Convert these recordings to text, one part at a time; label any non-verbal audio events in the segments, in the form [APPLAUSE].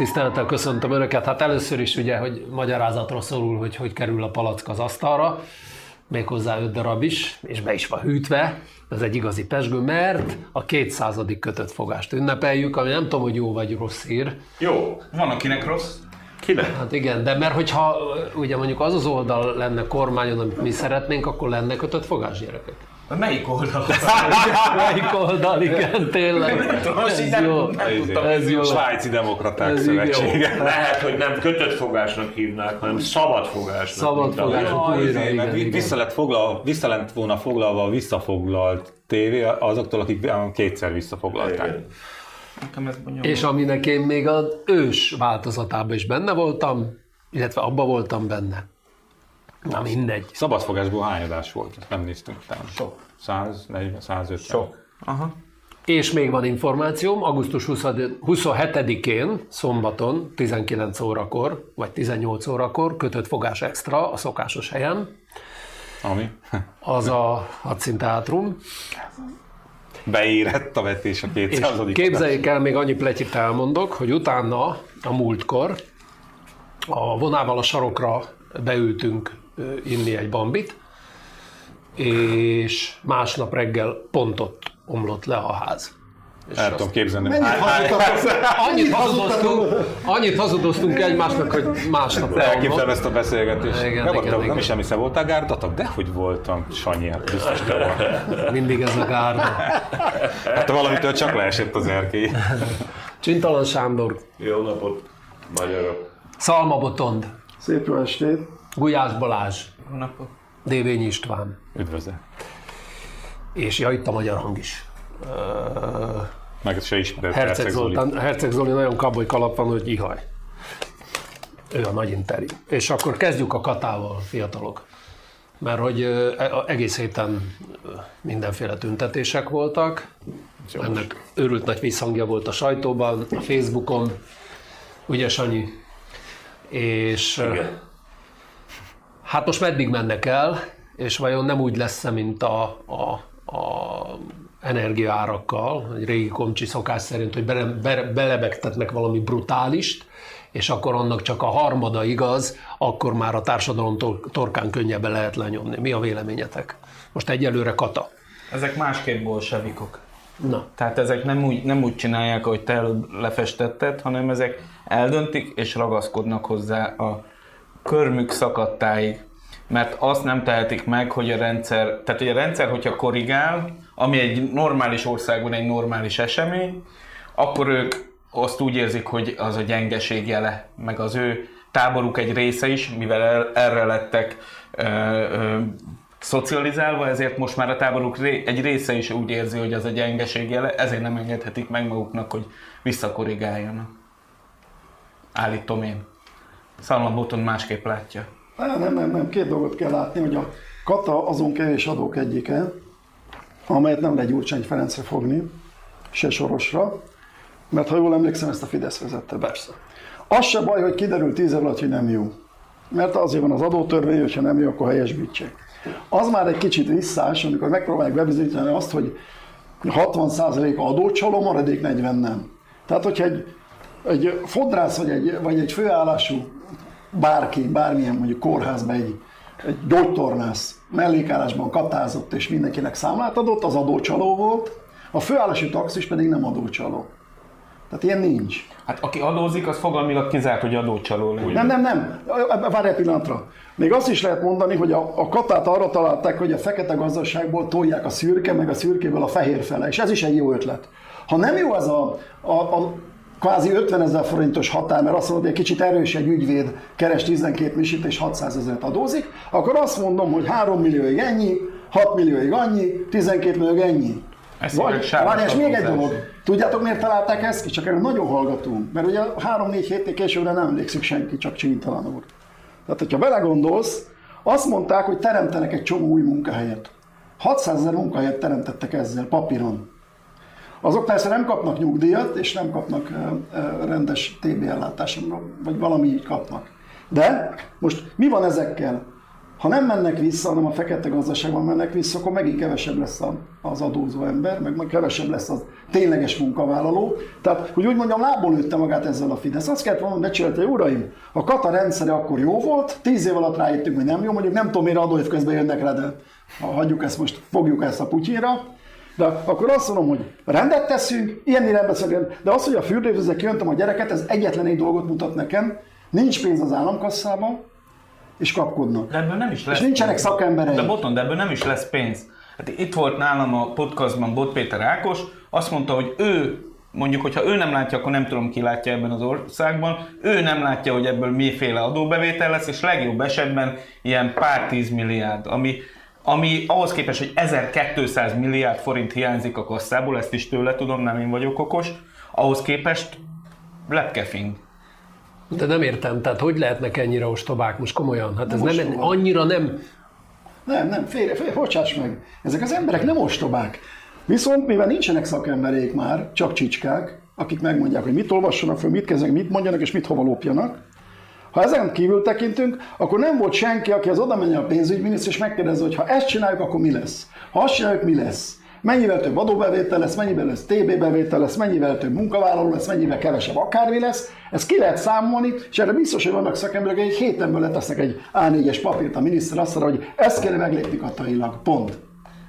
Tisztelettel köszöntöm Önöket. Hát először is ugye, hogy magyarázatra szorul, hogy hogy kerül a palack az asztalra, méghozzá öt darab is, és be is van hűtve. Ez egy igazi pesgő, mert a 200. kötött fogást ünnepeljük, ami nem tudom, hogy jó vagy rossz hír. Jó, van akinek rossz. Kinek? Hát igen, de mert hogyha ugye mondjuk az az oldal lenne kormányon, amit mi szeretnénk, akkor lenne kötött fogás gyerekek. Melyik oldal? [LAUGHS] Melyik oldal, igen, tényleg. Most így Ez nem, jó. nem tudtam. Ez jó. Svájci Demokraták Ez Szövetsége. [LAUGHS] Lehet, hogy nem kötött fogásnak hívnák, hanem szabad fogásnak. Szabad fogásnak. Izé, igen, mert igen. vissza lett, foglal, vissza lett volna foglalva a visszafoglalt tévé azoktól, akik kétszer visszafoglalták. Igen. És aminek én még az ős változatában is benne voltam, illetve abba voltam benne. Na mindegy. Szabadfogásból hány adás volt? Ezt nem néztünk utána. Sok. 140, 150. Sok. Aha. És még van információm, augusztus 20 27-én, szombaton, 19 órakor, vagy 18 órakor, kötött fogás extra a szokásos helyen, Ami az a Hadszínteátrum. beérett a vetés a És 200. képzeljék el, még annyi pletyit elmondok, hogy utána, a múltkor, a vonával a sarokra beültünk inni egy bambit, és másnap reggel pont ott omlott le a ház. El tudom képzelni. Mennyit? [LAUGHS] Annyit hazudoztunk, annyit hazudoztunk egymásnak, hogy másnap Elképzelem leomlott. ezt a beszélgetést. Igen, nem, igen, voltam, nem igen. is emlékszem, voltál gárdatok? De hogy voltam, Sanyi, hát biztos te volt. Mindig ez a gárda. Hát valamitől csak leesett az erkély. Csintalan Sándor, Jó napot, magyarok. Szalma Botond, Szép jó estét. Gulyás Balázs, Jó napot. Dévényi István, Üdvözle. és ja, itt a magyar hang is. Meg se ismered Herceg Zoltán, Herceg Zoli nagyon kaboly kalap van, hogy ihaj. Ő a nagy interi. És akkor kezdjük a katával, fiatalok. Mert hogy e- egész héten mindenféle tüntetések voltak. Ennek őrült nagy visszhangja volt a sajtóban, a Facebookon. Ugye, Sanyi? És Igen. Hát most meddig mennek el, és vajon nem úgy lesz mint a, a, a energiaárakkal, egy régi komcsi szokás szerint, hogy bele, be, belebegtetnek valami brutálist, és akkor annak csak a harmada igaz, akkor már a társadalom tor- torkán könnyebben lehet lenyomni. Mi a véleményetek? Most egyelőre kata. Ezek másképp bolsevikok. Na, Tehát ezek nem úgy, nem úgy csinálják, ahogy te előbb lefestetted, hanem ezek eldöntik és ragaszkodnak hozzá a körmük szakadtáig. Mert azt nem tehetik meg, hogy a rendszer, tehát hogy a rendszer, hogyha korrigál, ami egy normális országban egy normális esemény, akkor ők azt úgy érzik, hogy az a gyengeség jele, meg az ő táboruk egy része is, mivel el, erre lettek szocializálva, ezért most már a táboruk egy része is úgy érzi, hogy az a gyengeség jele, ezért nem engedhetik meg maguknak, hogy visszakorrigáljanak. Állítom én. Szalma Botton másképp látja. Nem, nem, nem, két dolgot kell látni, hogy a kata azon kevés adók egyike, amelyet nem lehet Gyurcsány Ferencre fogni, se Sorosra, mert ha jól emlékszem, ezt a Fidesz vezette. Persze. Az se baj, hogy kiderül tíz év alatt, hogy nem jó. Mert azért van az adótörvény, hogyha nem jó, akkor helyesbítsék. Az már egy kicsit visszás, amikor megpróbálják bebizonyítani azt, hogy 60% adócsaló, maradék 40 nem. Tehát, hogyha egy, egy fodrász vagy egy, vagy egy főállású bárki, bármilyen mondjuk kórházban egy, egy gyógytornász mellékállásban katázott és mindenkinek számlát adott, az adócsaló volt, a főállású taxis pedig nem adócsaló. Tehát ilyen nincs. Hát aki adózik, az fogalmilag kizárt, hogy adócsaló legyen. Nem, nem, nem. Várj egy pillanatra. Még azt is lehet mondani, hogy a, a katát arra találták, hogy a fekete gazdaságból tolják a szürke, meg a szürkéből a fehér fele, és ez is egy jó ötlet. Ha nem jó ez a, a, a kvázi 50 ezer forintos határ, mert azt mondod, hogy egy kicsit erős egy ügyvéd, keres 12 misit és 600 ezeret adózik, akkor azt mondom, hogy 3 millióig ennyi, 6 millióig annyi, 12 millióig ennyi. Ez Vagy, várj, és még egy dolog. Tudjátok, miért találták ezt ki? Csak erről nagyon hallgatunk. Mert ugye 3-4 héttel későbbre nem emlékszik senki, csak csintalan úr. Tehát, hogyha belegondolsz, azt mondták, hogy teremtenek egy csomó új munkahelyet. 600 ezer munkahelyet teremtettek ezzel papíron. Azok persze nem kapnak nyugdíjat, és nem kapnak rendes TB ellátásra, vagy valami így kapnak. De most mi van ezekkel? Ha nem mennek vissza, hanem a fekete gazdaságban mennek vissza, akkor megint kevesebb lesz az adózó ember, meg meg kevesebb lesz az tényleges munkavállaló. Tehát, hogy úgy mondjam, lából lőtte magát ezzel a Fidesz. Azt kellett volna becsülete, uraim, a Kata rendszere akkor jó volt, tíz év alatt rájöttünk, hogy nem jó, mondjuk nem tudom, miért adóév közben jönnek rá, de ha hagyjuk ezt most, fogjuk ezt a Putyinra. De akkor azt mondom, hogy rendet teszünk, ilyen irányba szerint, de az, hogy a fürdővizek kijöntem a gyereket, ez egyetlen egy dolgot mutat nekem, nincs pénz az államkasszában, és kapkodnak. De ebből nem is lesz És nincsenek pénz. De boton, de ebből nem is lesz pénz. Hát itt volt nálam a podcastban Bot Péter Ákos, azt mondta, hogy ő mondjuk, hogyha ő nem látja, akkor nem tudom, ki látja ebben az országban, ő nem látja, hogy ebből miféle adóbevétel lesz, és legjobb esetben ilyen pár tíz milliárd, ami, ami ahhoz képest, hogy 1200 milliárd forint hiányzik a kasszából, ezt is tőle tudom, nem én vagyok okos, ahhoz képest lepkefing. De nem értem, tehát hogy lehetnek ennyire ostobák most komolyan? Hát ez nem, ostobák. annyira nem, Nem, nem, félre, félre, bocsáss meg. Ezek az emberek nem ostobák. Viszont mivel nincsenek szakembereik már, csak csicskák, akik megmondják, hogy mit olvassanak föl, mit kezdenek, mit mondjanak és mit hova lopjanak, ha ezen kívül tekintünk, akkor nem volt senki, aki az oda menjen a pénzügyminiszter, és megkérdezze, hogy ha ezt csináljuk, akkor mi lesz? Ha azt csináljuk, mi lesz? Mennyivel több adóbevétel lesz, mennyivel lesz TB bevétel lesz, mennyivel több munkavállaló lesz, mennyivel kevesebb akármi lesz. Ezt ki lehet számolni, és erre biztos, hogy vannak szakemberek, egy héten belül letesznek egy A4-es papírt a miniszter azt mondja, hogy ezt kéne meglépni katailag. Pont.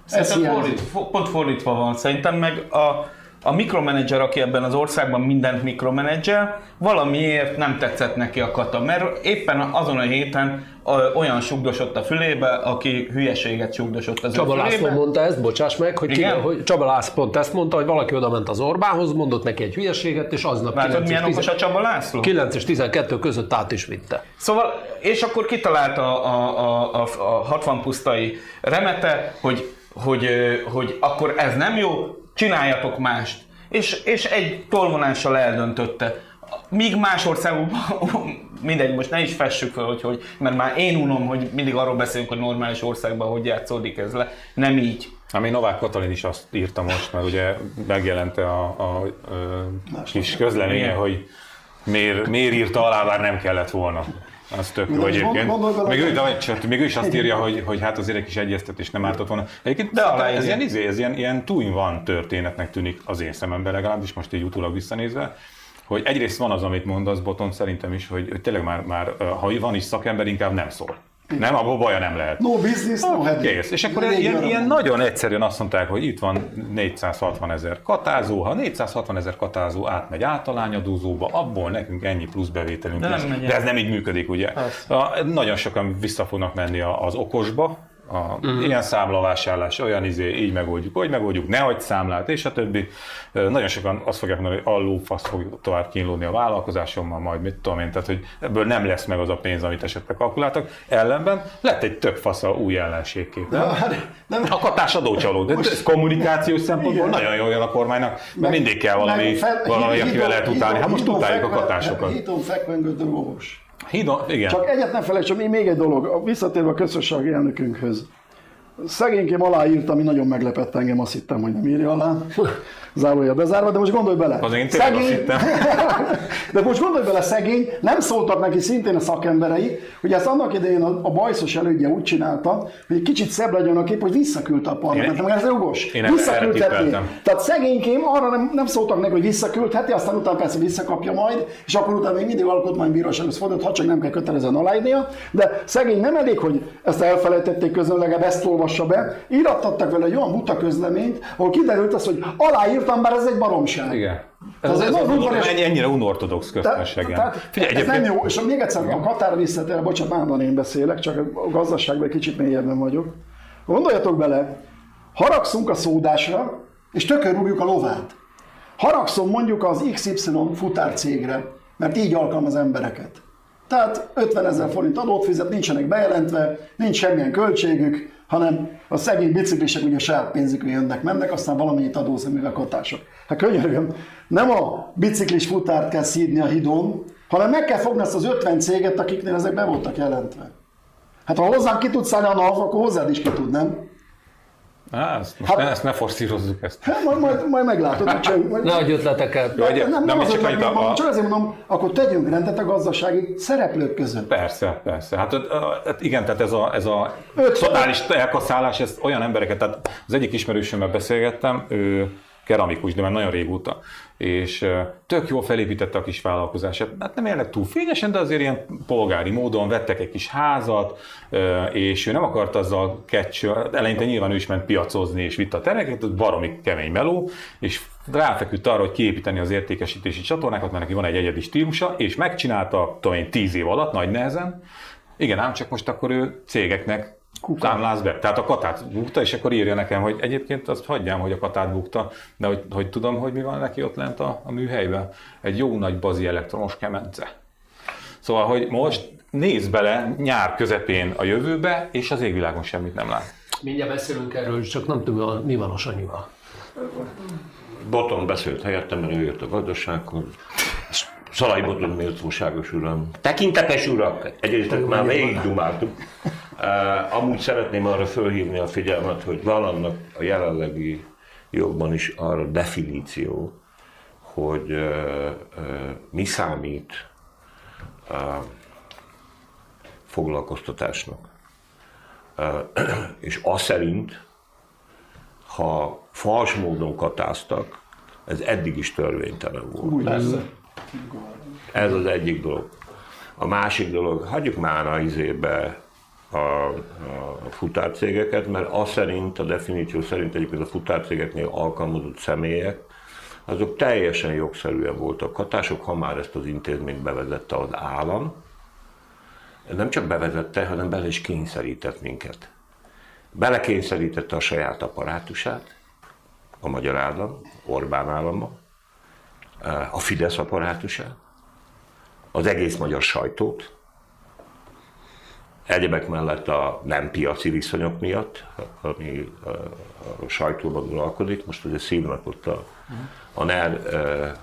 Ez fordít, fo- pont fordítva van. Szerintem meg a, a mikromanager, aki ebben az országban mindent mikromanager, valamiért nem tetszett neki a kata, mert éppen azon a héten olyan sugdosott a fülébe, aki hülyeséget sugdosott az Csaba László mondta ezt, bocsáss meg, hogy, ki, hogy Csaba László pont ezt mondta, hogy valaki oda ment az Orbánhoz, mondott neki egy hülyeséget, és aznap Látod, 9 és, milyen 10, okos a Csaba László? 9 és 12 között át is vitte. Szóval, és akkor kitalálta a, a, a, a 60 pusztai remete, hogy, hogy, hogy akkor ez nem jó, csináljatok mást. És, és egy tolvonással eldöntötte. Míg más országokban, [LAUGHS] mindegy, most ne is fessük fel, hogy, hogy, mert már én unom, hogy mindig arról beszélünk, hogy normális országban hogy játszódik ez le. Nem így. Még Novák Katalin is azt írta most, mert ugye megjelente a, a, a kis közleménye, hogy miért, miért írta alá, bár nem kellett volna. Az tök jó egyébként. Még ő, de, csak, még ő is azt írja, hogy, hogy hát azért egy kis egyeztetés nem ártott volna. Egyébként De aláírja. ez ilyen, izé, ez ilyen, ilyen in one történetnek tűnik az én szememben legalábbis, most így utólag visszanézve, hogy egyrészt van az, amit mondasz, Boton szerintem is, hogy, hogy tényleg már, már, ha van is szakember, inkább nem szól. Nem, abból baja nem lehet. No business, no headache. Kész. És akkor Régi ilyen, ilyen nagyon egyszerűen azt mondták, hogy itt van 460 ezer katázó, ha 460 ezer katázó átmegy általányadózóba, abból nekünk ennyi plusz bevételünk De lesz. De ez nem így működik, ugye? A, nagyon sokan vissza fognak menni a- az okosba, a, mm. ilyen számlavásárlás, olyan izé, így megoldjuk, hogy megoldjuk, ne hagyd számlát, és a többi. Nagyon sokan azt fogják mondani, hogy alló fasz fog tovább kínlódni a vállalkozásommal, majd mit tudom én, tehát hogy ebből nem lesz meg az a pénz, amit esetleg kalkuláltak. Ellenben lett egy tök fasz a új ellenségkép. Nem? Hát, nem, A katás adócsaló, de ez kommunikációs szempontból Igen. nagyon jó jön a kormánynak, mert mindig kell valami, meg fel- valami hídon- akivel lehet utálni. Hát most utáljuk a katásokat. Hídon fekvengő lovos. Hídon, igen. Csak egyet nem felejtsem, még egy dolog, visszatérve a közösségi elnökünkhöz. Szegénykém aláírt, ami nagyon meglepett engem, azt hittem, hogy nem írja alá. Zárója bezárva, de most gondolj bele. Az én hittem. [LAUGHS] de most gondolj bele, szegény, nem szóltak neki szintén a szakemberei, hogy ezt annak idején a, a bajszos elődje úgy csinálta, hogy egy kicsit szebb legyen a kép, hogy visszaküldte a parlamentet, meg ez jogos. Visszaküldheti. Tehát szegénykém arra nem, nem szóltak neki, hogy visszaküldheti, aztán utána persze visszakapja majd, és akkor utána még mindig alkotmánybírósághoz fordult, ha csak nem kell kötelezően aláírnia, de szegény nem elég, hogy ezt elfelejtették közben, legalább ezt olvassa be, írattattak vele egy olyan buta közleményt, ahol kiderült az, hogy aláírtam, bár ez egy baromság. Igen. Ez, Az ez, ez, ez ennyi- ennyire unortodox tehát, Figyelj, ez nem jó, és még egyszer a Katára visszatérve, bocsánat, állandóan én beszélek, csak a gazdaságban egy kicsit mélyebben vagyok. Gondoljatok bele, haragszunk a szódásra, és tökön rúgjuk a lovát. Haragszom mondjuk az XY futárcégre, mert így alkalmaz embereket. Tehát 50 ezer forint adót fizet, nincsenek bejelentve, nincs semmilyen költségük, hanem a szegény biciklisek ugye saját pénzükre jönnek, mennek, aztán valamennyit adóznak, mivel katások. Hát könyörgöm, nem a biciklis futárt kell szídni a hidon, hanem meg kell fogni azt az 50 céget, akiknél ezek be voltak jelentve. Hát ha hozzám ki tudsz szállni a NAV, akkor hozzád is ki tud, nem? Á, ezt, most Hát- ne, ezt ne forszírozzuk ezt. Hát majd, majd, majd meglátod, hogy csak... Majd, Nagy ötleteket. Vagy- nem, nem, nem, az csak ötlet, a- mondom, a- csak azért mondom, akkor tegyünk rendet a gazdasági szereplők között. Persze, persze. Hát, hát igen, tehát ez a, ez a Öt- totális elkaszálás, ez olyan embereket, tehát az egyik ismerősömmel beszélgettem, ő keramikus, de már nagyon régóta, és tök jól felépítette a kis vállalkozását. Hát nem élnek túl fényesen, de azért ilyen polgári módon vettek egy kis házat, és ő nem akart azzal catch, eleinte nyilván ő is ment piacozni, és vitte a tereket, ez baromi kemény meló, és ráfeküdt arra, hogy kiépíteni az értékesítési csatornákat, mert neki van egy egyedi stílusa, és megcsinálta, tudom én, tíz év alatt, nagy nehezen, igen, ám csak most akkor ő cégeknek számláz be. Tehát a katát bukta, és akkor írja nekem, hogy egyébként azt hagyjám, hogy a katát bukta, de hogy, hogy tudom, hogy mi van neki ott lent a, a műhelyben. Egy jó nagy bazi elektromos kemence. Szóval, hogy most nézz bele nyár közepén a jövőbe, és az égvilágon semmit nem lát. Mindjárt beszélünk erről, csak nem tudom, mi van a Sanyival. Boton beszélt helyettem, mert ő jött a gazdasághoz. Szalai Boton méltóságos uram. Tekintetes urak! Egyrészt már végig dumáltuk. Uh, [LAUGHS] amúgy szeretném arra fölhívni a figyelmet, hogy van annak a jelenlegi jogban is arra definíció, hogy uh, uh, mi számít uh, foglalkoztatásnak. Uh, [CLEARS THROAT] és az szerint, ha fals módon katáztak, ez eddig is törvénytelen volt. Úgy lesz. Ez az egyik dolog. A másik dolog, hagyjuk már a izébe a, a futárcégeket, mert az szerint, a definíció szerint egyébként a futárcégeknél alkalmazott személyek, azok teljesen jogszerűen voltak hatások, ha már ezt az intézményt bevezette az állam. Nem csak bevezette, hanem bele is kényszerített minket. Belekényszerítette a saját apparátusát, a magyar állam, Orbán állama, a Fidesz apparátusát, az egész magyar sajtót, egyebek mellett a nem piaci viszonyok miatt, ami a, sajtóban uralkodik, most ugye szívnak ott a, a NER e,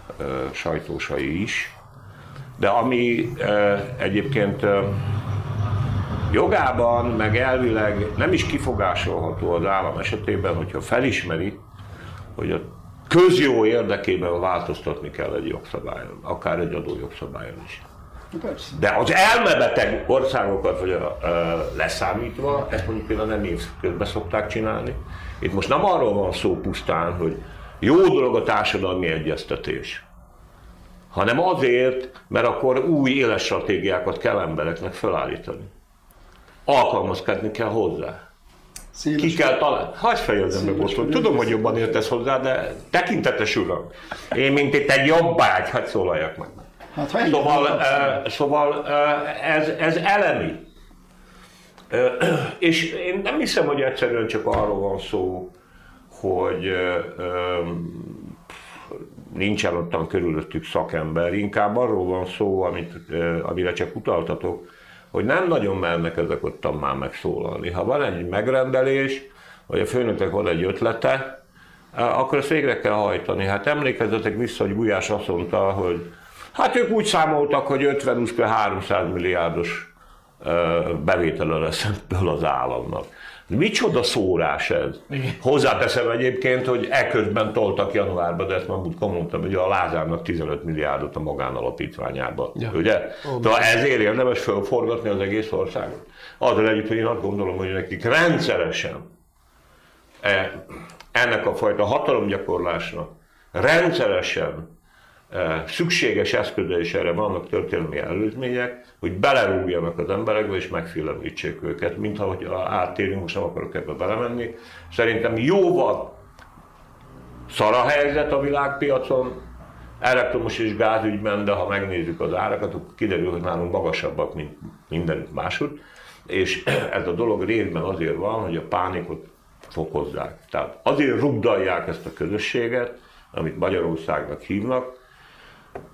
sajtósai is, de ami egyébként jogában, meg elvileg nem is kifogásolható az állam esetében, hogyha felismeri, hogy a közjó érdekében változtatni kell egy jogszabályon, akár egy adójogszabályon is. Persze. De az elmebeteg országokat vagy a, ö, leszámítva, ezt mondjuk például nem év közben szokták csinálni. Itt most nem arról van szó pusztán, hogy jó dolog a társadalmi egyeztetés, hanem azért, mert akkor új éles stratégiákat kell embereknek felállítani. Alkalmazkodni kell hozzá. Széles. Ki kell találni. Hagyj fejezzem be, Boszló. Tudom, hogy jobban értesz hozzá, de tekintetes uram. Én, mint itt egy jobbágy, hadd szólaljak meg. Hát, ha Szóval, uh, szóval uh, ez, ez elemi. Uh, és én nem hiszem, hogy egyszerűen csak arról van szó, hogy um, nincsen ottan körülöttük szakember, inkább arról van szó, amit, amire csak utaltatok, hogy nem nagyon mernek ezek ottan már megszólalni. Ha van egy megrendelés, vagy a főnöknek van egy ötlete, akkor ezt végre kell hajtani. Hát emlékezzetek vissza, hogy Gulyás azt mondta, hogy Hát ők úgy számoltak, hogy 50 20 300 milliárdos bevétele lesz ebből az államnak. Micsoda szórás ez? Hozzáteszem egyébként, hogy eközben toltak januárban, de ezt már múltkor mondtam, hogy a Lázárnak 15 milliárdot a magánalapítványába. Ja. Ugye? De ezért érdemes fölforgatni az egész országot. Azzal együtt, hogy én azt gondolom, hogy nekik rendszeresen e, ennek a fajta hatalomgyakorlásnak rendszeresen szükséges eszköze, és erre vannak történelmi előzmények, hogy belerúgjanak az emberekbe, és megfélemlítsék őket, mint ahogy áttérünk, most nem akarok ebbe belemenni. Szerintem jóval szar a helyzet a világpiacon, elektromos és gázügyben, de ha megnézzük az árakat, akkor kiderül, hogy nálunk magasabbak, mint mindenütt máshogy. És [CLEARS THROAT] ez a dolog részben azért van, hogy a pánikot fokozzák. Tehát azért rugdalják ezt a közösséget, amit Magyarországnak hívnak,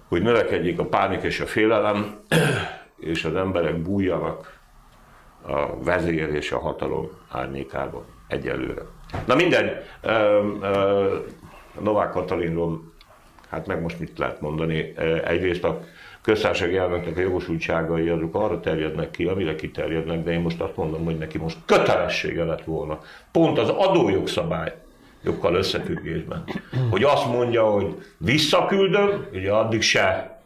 hogy növekedjék a pánik és a félelem, [CLEARS THROAT] és az emberek bújjanak a vezér és a hatalom árnyékában egyelőre. Na ö, Novák Katalinról, hát meg most mit lehet mondani, egyrészt a köztársasági elnöknek a jogosultságai azok arra terjednek ki, amire kiterjednek, de én most azt mondom, hogy neki most kötelessége lett volna. Pont az adójogszabály jokkal összefüggésben. Hogy azt mondja, hogy visszaküldöm, ugye addig se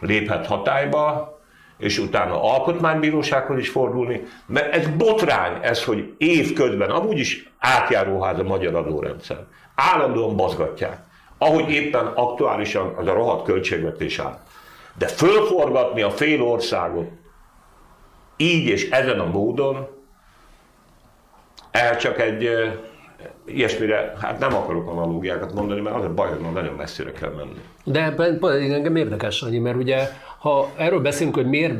léphet hatályba, és utána alkotmánybírósághoz is fordulni, mert ez botrány, ez, hogy évközben, amúgy is átjáróház a magyar adórendszer. Állandóan bazgatják, ahogy éppen aktuálisan az a rohadt költségvetés áll. De fölforgatni a fél országot így és ezen a módon, el csak egy ilyesmire, hát nem akarok analógiákat mondani, mert az a baj, hogy nagyon messzire kell menni. De ebben engem érdekes, Annyi, mert ugye ha erről beszélünk, hogy miért,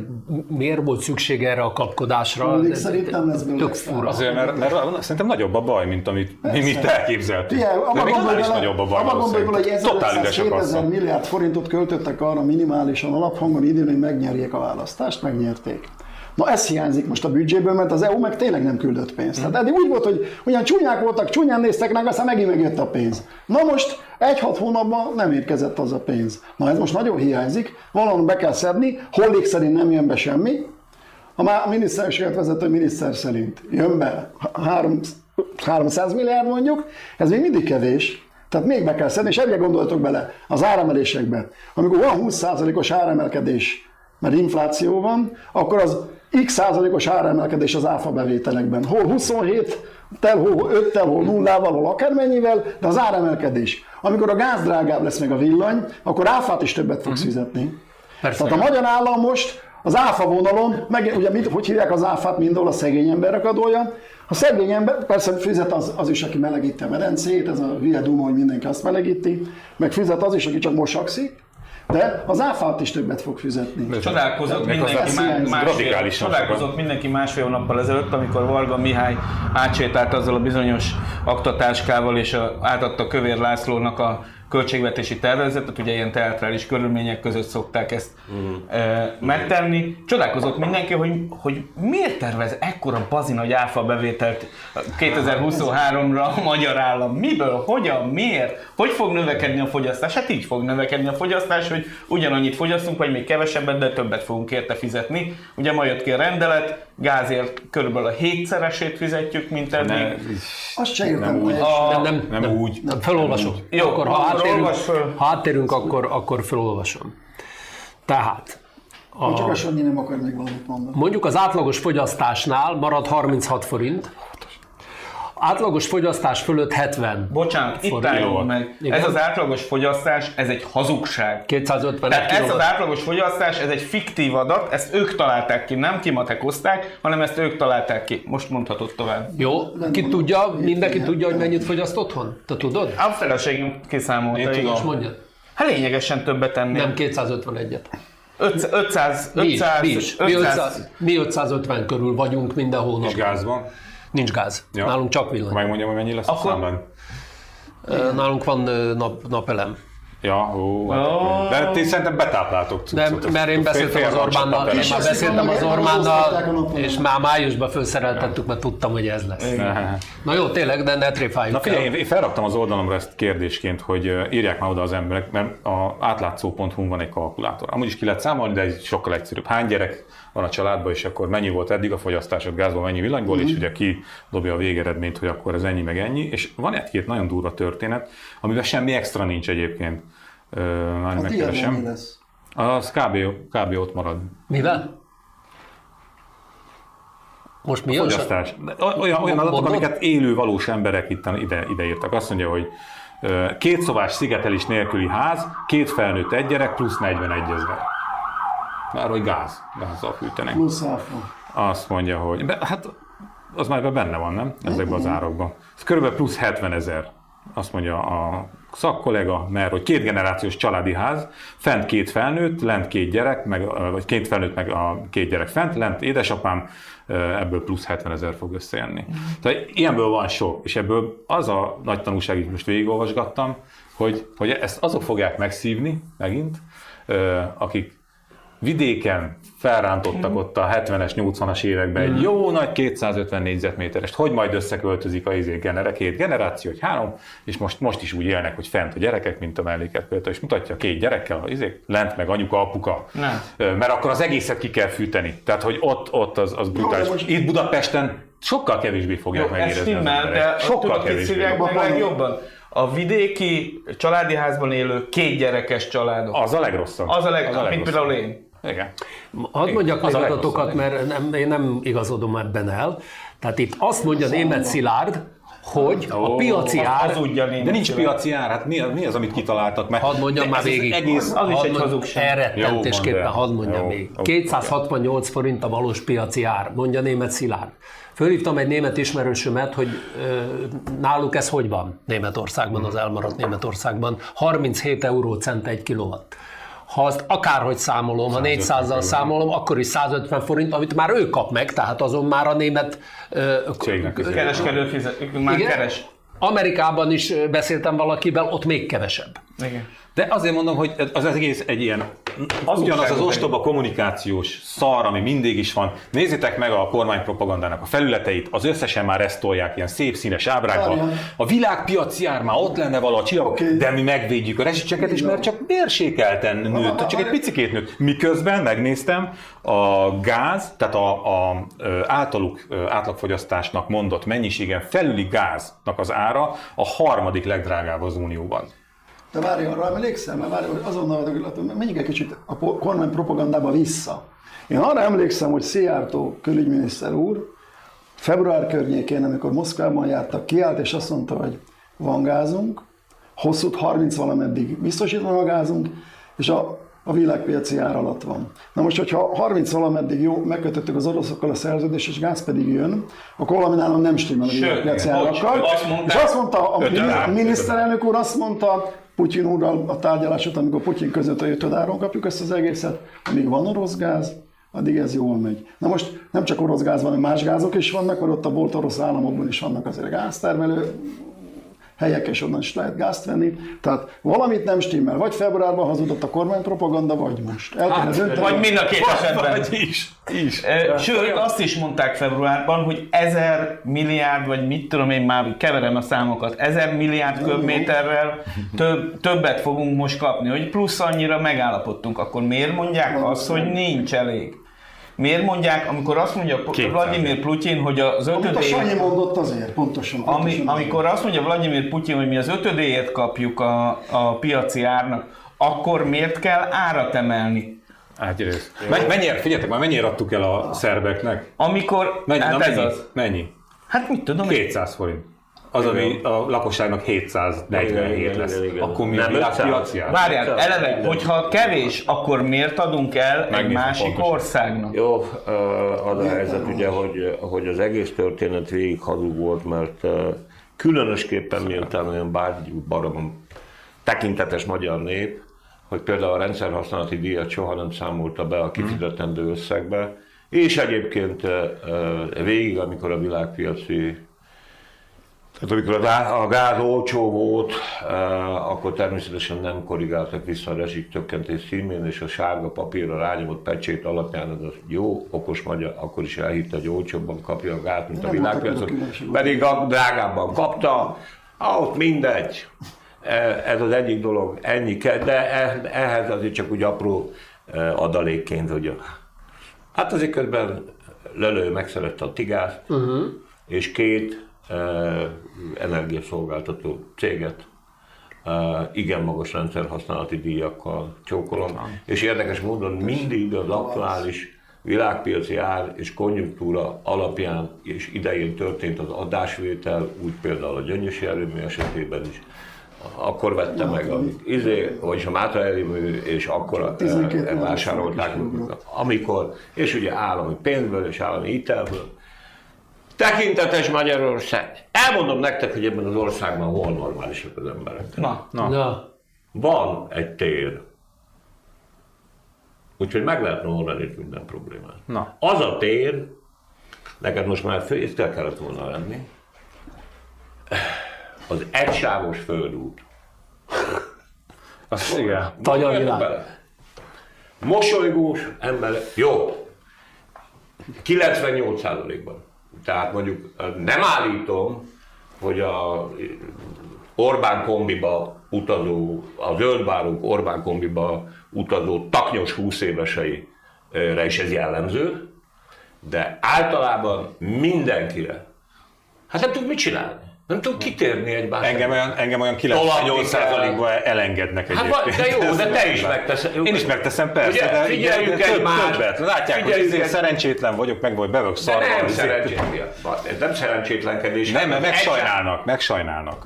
miért volt szükség erre a kapkodásra, Még szerint nem lesz belőle tök fura. Azért, mert, mert szerintem nagyobb a baj, mint amit mi, mi te elképzeltünk. Figyelj, De még annál is nagyobb a baj. abba gondolj bele, hogy valószínűleg. Totál 1500 üresek 2000 asszony. milliárd forintot költöttek arra minimálisan alaphangon idén, hogy megnyerjék a választást, megnyerték. Na ez hiányzik most a büdzséből, mert az EU meg tényleg nem küldött pénzt. Tehát eddig úgy volt, hogy ugyan csúnyák voltak, csúnyán néztek meg, aztán megint megjött a pénz. Na most egy-hat hónapban nem érkezett az a pénz. Na ez most nagyon hiányzik, valahol be kell szedni, hollék szerint nem jön be semmi, a má- a miniszterséget vezető miniszter szerint jön be három- 300 milliárd mondjuk, ez még mindig kevés. Tehát még be kell szedni, és ebbe gondoltok bele az áremelésekbe. Amikor van 20%-os áremelkedés, mert infláció van, akkor az x százalékos áremelkedés az áfa bevételekben. Hol 27 tel, hol 5 tel, hol nullával, hol akármennyivel, de az áremelkedés. Amikor a gáz drágább lesz meg a villany, akkor áfát is többet fogsz fizetni. Persze. Tehát a magyar állam most az áfa vonalon, meg ugye mit, hogy hívják az áfát, mindol a szegény emberek adója. A szegény ember, persze fizet az, az is, aki melegíti a medencét, ez a hülye duma, hogy mindenki azt melegíti, meg fizet az is, aki csak mosakszik, de az áfát is többet fog fizetni. Csodálkozott mindenki, az má- másfél, csodálkozott mindenki másfél hónappal ezelőtt, amikor Varga Mihály átsétált azzal a bizonyos aktatáskával, és a, átadta Kövér Lászlónak a költségvetési tervezetet, ugye ilyen teatrális körülmények között szokták ezt Mhm. e, megtenni. Csodálkozott mindenki, hogy, hogy miért tervez ekkora bazi nagy áfa bevételt 2023-ra a magyar állam. Miből, hogyan, miért? Hogy fog növekedni a fogyasztás? Hát így fog növekedni a fogyasztás, hogy ugyanannyit fogyasztunk, vagy még kevesebbet, de többet fogunk érte fizetni. Ugye ma jött ki a rendelet, gázért körülbelül a hétszeresét fizetjük, mint eddig. Ne, Azt se értem. Nem Nem, nem, nem úgy. Nem, felolvasom. Jó, akkor, ha áttérünk, ha áttérünk akkor, akkor felolvasom. Tehát, csak a, a Sanyi nem akar még valamit mondani. mondjuk az átlagos fogyasztásnál marad 36 forint, átlagos fogyasztás fölött 70. Bocsánat, itt álljunk meg. Igen. Ez az átlagos fogyasztás, ez egy hazugság. 250 Tehát ez az átlagos fogyasztás, ez egy fiktív adat, ezt ők találták ki, nem kimatekozták, hanem ezt ők találták ki. Most mondhatod tovább. Jó, ki tudja, mindenki tudja, hogy mennyit fogyaszt otthon? Te tudod? A feleségem kiszámolta, Én tudom. mondja. Hát lényegesen többet ennél. Nem 251-et. 500, 500, Mi is, 500, mi is. Mi, 500, 500, mi 550 körül vagyunk minden És hónapban. gázban? Nincs gáz. Ja. Nálunk csak villany. Megmondjam, hogy mennyi lesz Akkor- a számlán? Ö, Nálunk van nap, napelem. Ja, ó, akkor- de ti szerintem betápláltok De, cuccot. mert én beszéltem az Orbánnal, én És már beszéltem az Orbánnal, és már májusban felszereltettük, mert tudtam, hogy ez lesz. Na jó, tényleg, de ne tréfáljuk Na figyelj, el. én- felraktam az oldalamra ezt kérdésként, hogy írják már oda az emberek, mert a átlátszó.hu van egy kalkulátor. Amúgy is ki lehet számolni, de ez sokkal egyszerűbb. Hány gyerek van a családban, és akkor mennyi volt eddig a fogyasztásod gázból, mennyi villanyból, és ugye ki dobja a végeredményt, hogy akkor ez ennyi meg ennyi. És van egy-két nagyon durva történet, amiben semmi extra nincs egyébként. Ö, Már mennyi megkeresem. lesz? Az kb, kb. ott marad. Mivel? Most mi jön? Fogyasztás. Olyan, olyan adatok, Mondod? amiket élő valós emberek itt ide, ide írtak. Azt mondja, hogy két szobás szigetelés nélküli ház, két felnőtt, egy gyerek, plusz 41 ezer. Már hogy gáz, gázzal fűtenek. Plusz áfa. Azt mondja, hogy be, hát az már benne van, nem? Ezekben az árakban. Ez körülbelül plusz 70 ezer. Azt mondja a szakkollega, mert hogy két generációs családi ház, fent két felnőtt, lent két gyerek, meg, vagy két felnőtt, meg a két gyerek fent, lent édesapám, ebből plusz 70 ezer fog összejönni. Tehát ilyenből van sok, és ebből az a nagy tanulság, hogy most végigolvasgattam, hogy, hogy ezt azok fogják megszívni megint, akik vidéken felrántottak ott a 70-es, 80-as években egy jó nagy 250 négyzetméterest, hogy majd összeköltözik a izé genere, két generáció, hogy három, és most, most is úgy élnek, hogy fent a gyerekek, mint a melléket például, és mutatja két gyerekkel, a izé, lent meg anyuka, apuka, Nem. Mert akkor az egészet ki kell fűteni. Tehát, hogy ott, ott az, az brutális. most- Itt Budapesten sokkal kevésbé fogják Jó, ez megérezni az stimmel, emberek. de ott Sokkal kevésbé. meg legjobban. A vidéki családi házban élő két gyerekes családok. Az a legrosszabb. Az a leg, mint legrosszabb. például én. Igen. Hadd mondjak Az még adatokat, mert nem, én nem igazodom ebben el. Tehát itt azt mondja német Szilárd, hogy a piaci ár... Az ugyan De nincs piaci ár, hát mi, az- mi az, amit kitaláltak? Mert Hadd mondjam már ez az végig. Egész, Az is egy hazugság. Elrettentésképpen hadd mondjam még. jó. 268 forint a valós piaci ár, mondja német Szilárd. Fölhívtam egy német ismerősömet, hogy ö, náluk ez hogy van Németországban, az elmaradt Németországban. 37 eurócent egy kilowatt. Ha azt akárhogy számolom, ha 400-zal számolom, akkor is 150 forint, amit már ő kap meg, tehát azon már a német Cégnek. Kereskedő fizet, már igen. keres. Amerikában is beszéltem valakivel, ott még kevesebb. Igen. De azért mondom, hogy az egész egy ilyen, ugyanaz az ostoba kommunikációs szar, ami mindig is van. Nézzétek meg a kormánypropagandának a felületeit, az összesen már ezt tolják ilyen szép színes ábrákban. Várjál. A világpiaci ár már ott lenne valahogy csillagok, Oké. de mi megvédjük a rezsicseket is, mert csak mérsékelten nőtt, csak egy picikét nőtt. Miközben megnéztem, a gáz, tehát a, a általuk átlagfogyasztásnak mondott mennyiségen felüli gáznak az ára a harmadik legdrágább az Unióban. De várj, arra emlékszem, mert várj, hogy azonnal menjünk egy kicsit a kormány propagandába vissza. Én arra emlékszem, hogy Szijjártó külügyminiszter úr február környékén, amikor Moszkvában jártak, kiállt és azt mondta, hogy van gázunk, hosszút 30 valameddig biztosítva van a gázunk, és a, a világpiaci ár alatt van. Na most, hogyha 30 valameddig jó, megkötöttük az oroszokkal a szerződést, és gáz pedig jön, akkor valami nálam nem stimmel a világpiaci árakkal. És azt mondta, a miniszterelnök úr azt mondta, Putyin úrral a tárgyalásot, amikor Putyin között a ötöd áron kapjuk ezt az egészet, amíg van orosz gáz, addig ez jól megy. Na most nem csak orosz gáz van, hanem más gázok is vannak, mert ott a volt orosz államokban is vannak azért gáztermelő helyek, és onnan is lehet gázt venni. Tehát valamit nem stimmel. Vagy februárban hazudott a kormánypropaganda, vagy most. El kell dönteni. Vagy mind a két esetben. Vagy is. is. Sőt, azt is mondták februárban, hogy ezer milliárd, vagy mit tudom én már keverem a számokat, ezer milliárd köbméterrel több, többet fogunk most kapni, hogy plusz annyira megállapodtunk. Akkor miért mondják azt, hogy nincs elég? Miért mondják, amikor azt mondja 200. Vladimir Putyin, hogy az Amit a Sanyi ötödéért, mondott azért, pontosan. ami, pontosan amikor azt mondja Vladimir Putyin, hogy mi az ötödéért kapjuk a, a piaci árnak, akkor miért kell árat emelni? Hát egyrészt. Men- Mennyire, figyeljetek már, mennyire adtuk el a szerbeknek? Amikor, Mennyi, hát na, ez mennyi? az. mennyi? Hát mit tudom én. 200 forint. Az, ami a lakosságnak 747 Igen, lesz. igen, igen. Akkor mi Nem a világpiaci 500. ár? Várjál, eleve, hogyha kevés, akkor miért adunk el egy Megnézem másik pontosan. országnak? Jó, az a helyzet ugye, hogy, hogy az egész történet végig hazug volt, mert különösképpen miután olyan bárgy barom tekintetes magyar nép, hogy például a rendszerhasználati díjat soha nem számolta be a kifizetendő összegbe, és egyébként végig, amikor a világpiaci tehát amikor a gá- a gáz olcsó volt, eh, akkor természetesen nem korrigáltak vissza a rezsik csökkentés címén, és a sárga papírra rányomott pecsét alapján ez a jó, okos magyar akkor is elhitte, hogy olcsóbban kapja a gáz, mint a Nem világpiacon. voltak különbségek. Pedig a drágábban kapta, ahhoz mindegy. Eh, Ez az egyik dolog, ennyi kell, de eh- ehhez azért csak úgy apró eh, adalékként, hogy a- hát azért közben lelő megszerette a tigást, uh-huh. és két energiaszolgáltató céget igen magas rendszerhasználati díjakkal csókolom. És érdekes módon mindig az aktuális világpiaci ár és konjunktúra alapján és idején történt az adásvétel, úgy például a gyöngyösi erőmű esetében is, akkor vette meg a izé, vagyis a Mátra erőmű, és akkor 12 eh, vásárolták, amikor, és ugye állami pénzből és állami hitelből. Tekintetes Magyarország. Elmondom nektek, hogy ebben az országban hol normálisak az emberek. Na, Na. Na, Van egy tér. Úgyhogy meg lehetne oldani itt minden problémát. Na. Az a tér, neked most már fő, észre kellett volna venni, az egysávos földút. Azt igen. Tanya Gondoljatok világ. bele. mosolygós ember, jó, 98%-ban. Tehát mondjuk nem állítom, hogy a Orbán kombiba utazó, a zöldvárók Orbán kombiba utazó taknyos 20 éveseire is ez jellemző, de általában mindenkire. Hát nem tud mit csinálni. Nem tud kitérni egymásra. Engem olyan, engem olyan Tolatni 98%-ban elengednek Hát egyébként. va- de jó, de te is Ez- megteszed. Én is megteszem, persze, Ugye, de figyeljük de egymást. többet. Látják, hogy Figyeljük izé egy- szerencsétlen vagyok, meg vagy bevök De szarva. nem izé. szerencsétlen. Ez nem szerencsétlenkedés. Nem, mert Egy- megsajnálnak, megsajnálnak.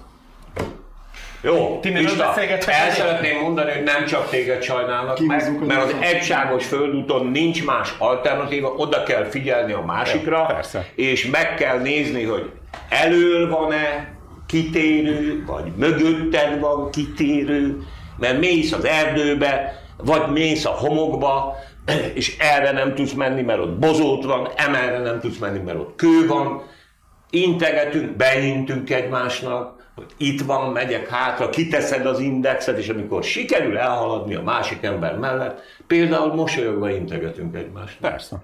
Jó, Ti Pista, el szeretném mondani, hogy nem csak téged sajnálnak meg, mert az utat. egyságos földúton nincs más alternatíva, oda kell figyelni a másikra, persze. és meg kell nézni, hogy elől van-e kitérő, vagy mögötted van kitérő, mert mész az erdőbe, vagy mész a homokba, és erre nem tudsz menni, mert ott bozót van, emelre nem tudsz menni, mert ott kő van, integetünk, beintünk egymásnak, hogy itt van, megyek hátra, kiteszed az indexet, és amikor sikerül elhaladni a másik ember mellett, például mosolyogva integetünk egymásnak. Persze.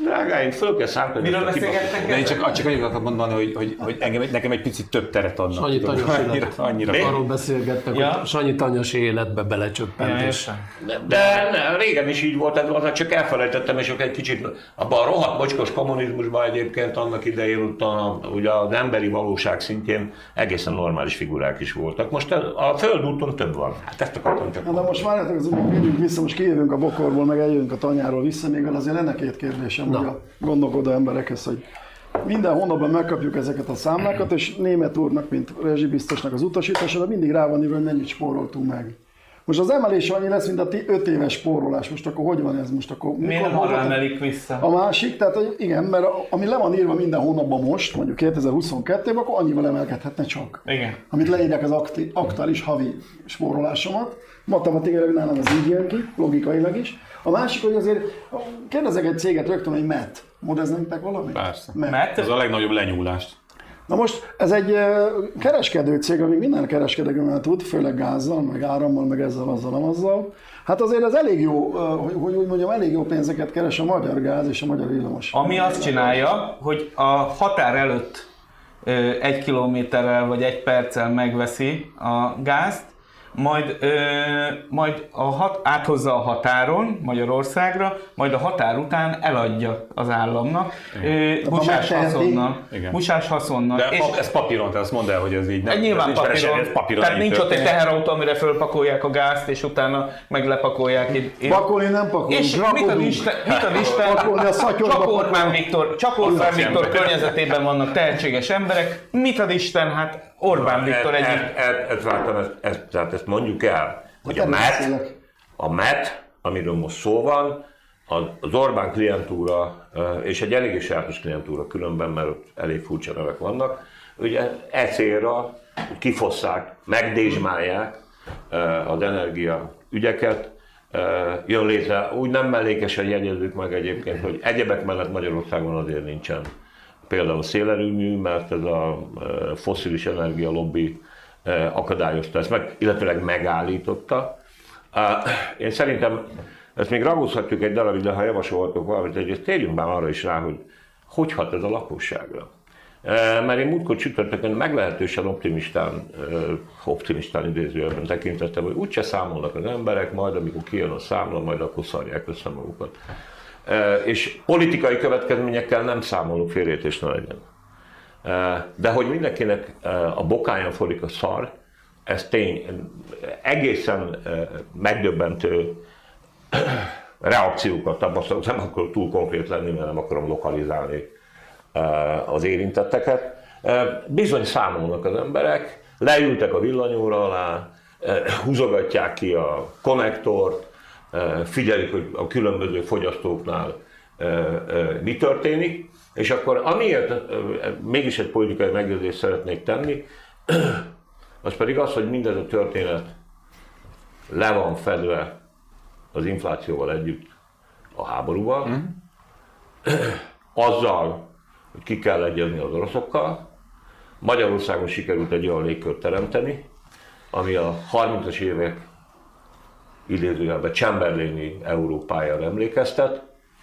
Drágáim, föl kell számítani. Miről beszélgettek? De én csak, csak annyit akartam mondani, hogy, hogy, hogy engem, nekem egy picit több teret adnak. Sanyi Tanyos annyira, annyira. Arról beszélgettek, Ja. hogy Sanyi Tanyos életbe belecsöppent, Ja, és. De, de ne, régen is így volt, ez az, csak elfelejtettem, és akkor egy kicsit abban a rohadt mocskos kommunizmusban egyébként annak idején ott a, ugye az emberi valóság szintjén egészen normális figurák is voltak. Most a, a földúton több van. Hát ezt akartam csak Na de most várjátok, az jövünk vissza, most kijövünk a bokorból, meg eljövünk a tanyáról vissza, még azért lenne két kérdésem hogy a gondolkodó emberekhez, hogy minden hónapban megkapjuk ezeket a számlákat, és német úrnak, mint rezsibiztosnak az utasítására mindig rá van írva, hogy mennyit spóroltunk meg. Most az emelés annyi lesz, mint a 5 éves spórolás. Most akkor hogy van ez? Most akkor Miért nem arra emelik vissza? A másik, tehát hogy igen, mert ami le van írva minden hónapban most, mondjuk 2022-ben, akkor annyival emelkedhetne csak. Igen. Amit leírják az akti, aktuális havi spórolásomat. Matematikailag nálam ez így jön ki, logikailag is. A másik, hogy azért kérdezek egy céget rögtön, hogy MET. Modez nektek valami? Persze. MET. Ez a legnagyobb lenyúlást. Na most ez egy kereskedő cég, ami minden kereskedőmmel tud, főleg gázzal, meg árammal, meg ezzel, azzal, amazzal. Hát azért ez elég jó, hogy, hogy úgy mondjam, elég jó pénzeket keres a magyar gáz és a magyar villamos. Ami azt csinálja, hogy a határ előtt egy kilométerrel vagy egy perccel megveszi a gázt, majd, ö, majd a hat, áthozza a határon Magyarországra, majd a határ után eladja az államnak, ö, busás haszonnal. Igen. Busás haszonnal. De és pap, ez papíron, te azt mondd el, hogy ez így nem. egy nyilván vereség, papíron, ez papíron tehát nincs ott egy teherautó, amire fölpakolják a gázt, és utána meglepakolják. Itt, itt. Pakolni nem pakolni, És mit ad. Isten, mit ad Isten? Pakolni a szatyorba csak Orbán. Viktor, csak Orbán Viktor környezetében vannak tehetséges emberek. Mit ad Isten? Hát Orbán Viktor egy... Ezt, ezt, ezt, vártam, ezt, ezt, tehát ezt mondjuk el, hogy a MET, a MET, amiről most szó van, az- Orbán klientúra, ö, és egy eléggé sajátos klientúra különben, mert ott elég furcsa nevek vannak, ugye e célra kifosszák, megdésmálják ö, az energia ügyeket, ö, jön létre, úgy nem mellékesen jegyezzük meg egyébként, hogy egyebek mellett Magyarországon azért nincsen például szélerőmű, mert ez a ö, fosszilis energia lobby ö, akadályozta ezt meg, illetőleg megállította. Ö, Én szerintem ezt még ragozhatjuk egy darabig, de ha javasolhatok valamit, ezt térjünk már arra is rá, hogy hogy hat ez a lakosságra. Mert én múltkor csütörtökön meglehetősen optimistán, optimistán idézőjelben tekintettem, hogy úgyse számolnak az emberek, majd amikor kijön a számla, majd akkor szarják össze magukat. És politikai következményekkel nem számolunk, félértés ne legyen. De hogy mindenkinek a bokáján folyik a szar, ez tény, egészen megdöbbentő reakciókat tapasztalok, nem akarok túl konkrét lenni, mert nem akarom lokalizálni az érintetteket. Bizony számolnak az emberek, leültek a villanyóra alá, húzogatják ki a konnektort, figyelik, hogy a különböző fogyasztóknál mi történik, és akkor amiért mégis egy politikai megjegyzést szeretnék tenni, [CLEARS THROAT] az pedig az, hogy mindez a történet le van fedve az inflációval együtt a háborúval, mm. [CLEARS THROAT] azzal, hogy ki kell egyezni az oroszokkal. Magyarországon sikerült egy olyan légkört teremteni, ami a 30-as évek idézőjelben Chamberlaini Európájára emlékeztet,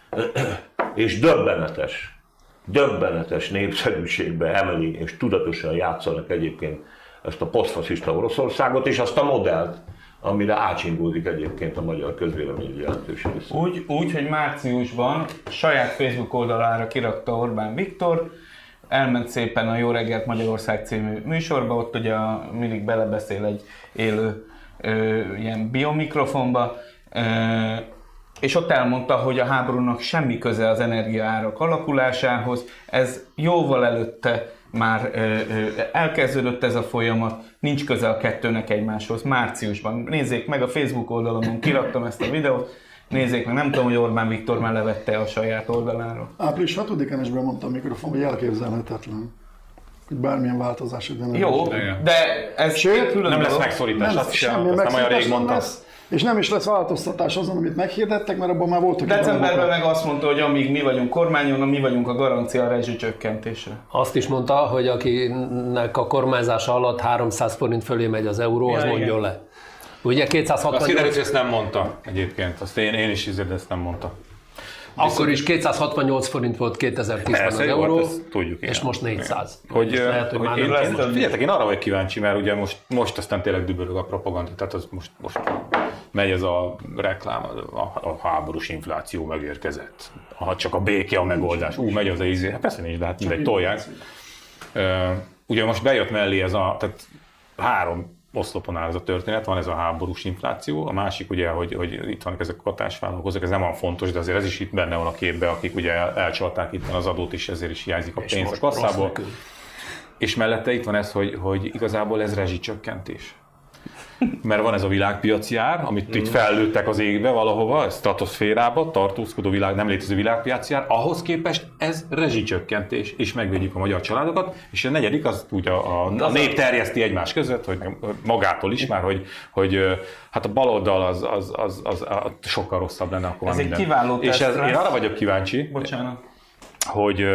[CLEARS THROAT] és döbbenetes, döbbenetes népszerűségbe emeli, és tudatosan játszanak egyébként ezt a posztfaszista Oroszországot, és azt a modellt, amire átsingódik egyébként a magyar közvélemény jelentős része. Úgy, úgy, hogy márciusban saját Facebook oldalára kirakta Orbán Viktor, elment szépen a Jó reggelt Magyarország című műsorba, ott ugye a, mindig belebeszél egy élő ilyen biomikrofonba, ö, és ott elmondta, hogy a háborúnak semmi köze az energiaárak alakulásához, ez jóval előtte már elkezdődött ez a folyamat, nincs köze a kettőnek egymáshoz, márciusban. Nézzék meg a Facebook oldalamon, kiraktam ezt a videót, nézzék meg, nem tudom, hogy Orbán Viktor már levette a saját oldaláról. Április 6-án is bemondta a mikrofon, hogy elképzelhetetlen, bármilyen változás legyen. Jó, Igen. de ez Sőt, külön Nem lesz megszorítás, nem azt, is, semmi azt nem olyan rég nem mondta. lesz, és nem is lesz változtatás azon, amit meghirdettek, mert abban már voltak Decemberben meg azt mondta, hogy amíg mi vagyunk kormányon, mi vagyunk a garancia a rezsicsökkentésre. Azt is mondta, hogy akinek a kormányzása alatt 300 forint fölé megy az euró, az Ja, mondjon igen. le. Ugye Azt kiderült, 268, hogy ezt nem mondta egyébként. Azt én, én is izé, de ezt nem mondta. Akkor is 268 forint volt 2010-ben az jó, euró, hát ezt tudjuk. és igen. most 400. Hogy, És lehet, hogy hogy én, lesz most, figyeljetek, én arra vagyok kíváncsi, mert ugye most, most aztán tényleg dübörög a propaganda, tehát az most, most megy ez a reklám, a, a háborús infláció megérkezett. Ha csak a béke a megoldás. Ú, megy az a izé. Hát persze nincs, de hát mindegy, tolják. Ugye most bejött mellé ez a, tehát három oszlopon áll ez a történet, van ez a háborús infláció, a másik ugye, hogy, hogy itt vannak ezek a hatásvállalkozók, ez nem olyan fontos, de azért ez is itt benne van a képbe, akik ugye el, elcsalták itt az adót is, ezért is hiányzik a És pénz a kasszából. És mellette itt van ez, hogy, hogy igazából ez rezsicsökkentés. Mert van ez a világpiaci ár, amit itt fellőttek az égbe valahova, stratoszférába, tartózkodó világ, nem létező világpiaci ár, ahhoz képest ez rezsicsökkentés, és megvédjük a magyar családokat, és a negyedik az úgy a, a, a nép terjeszti egymás között, hogy magától is már, hogy, hogy hát a baloldal az, az, az, az, az sokkal rosszabb lenne akkor Ez már egy minden. kiváló És ez, én arra vagyok kíváncsi, Bocsánat. hogy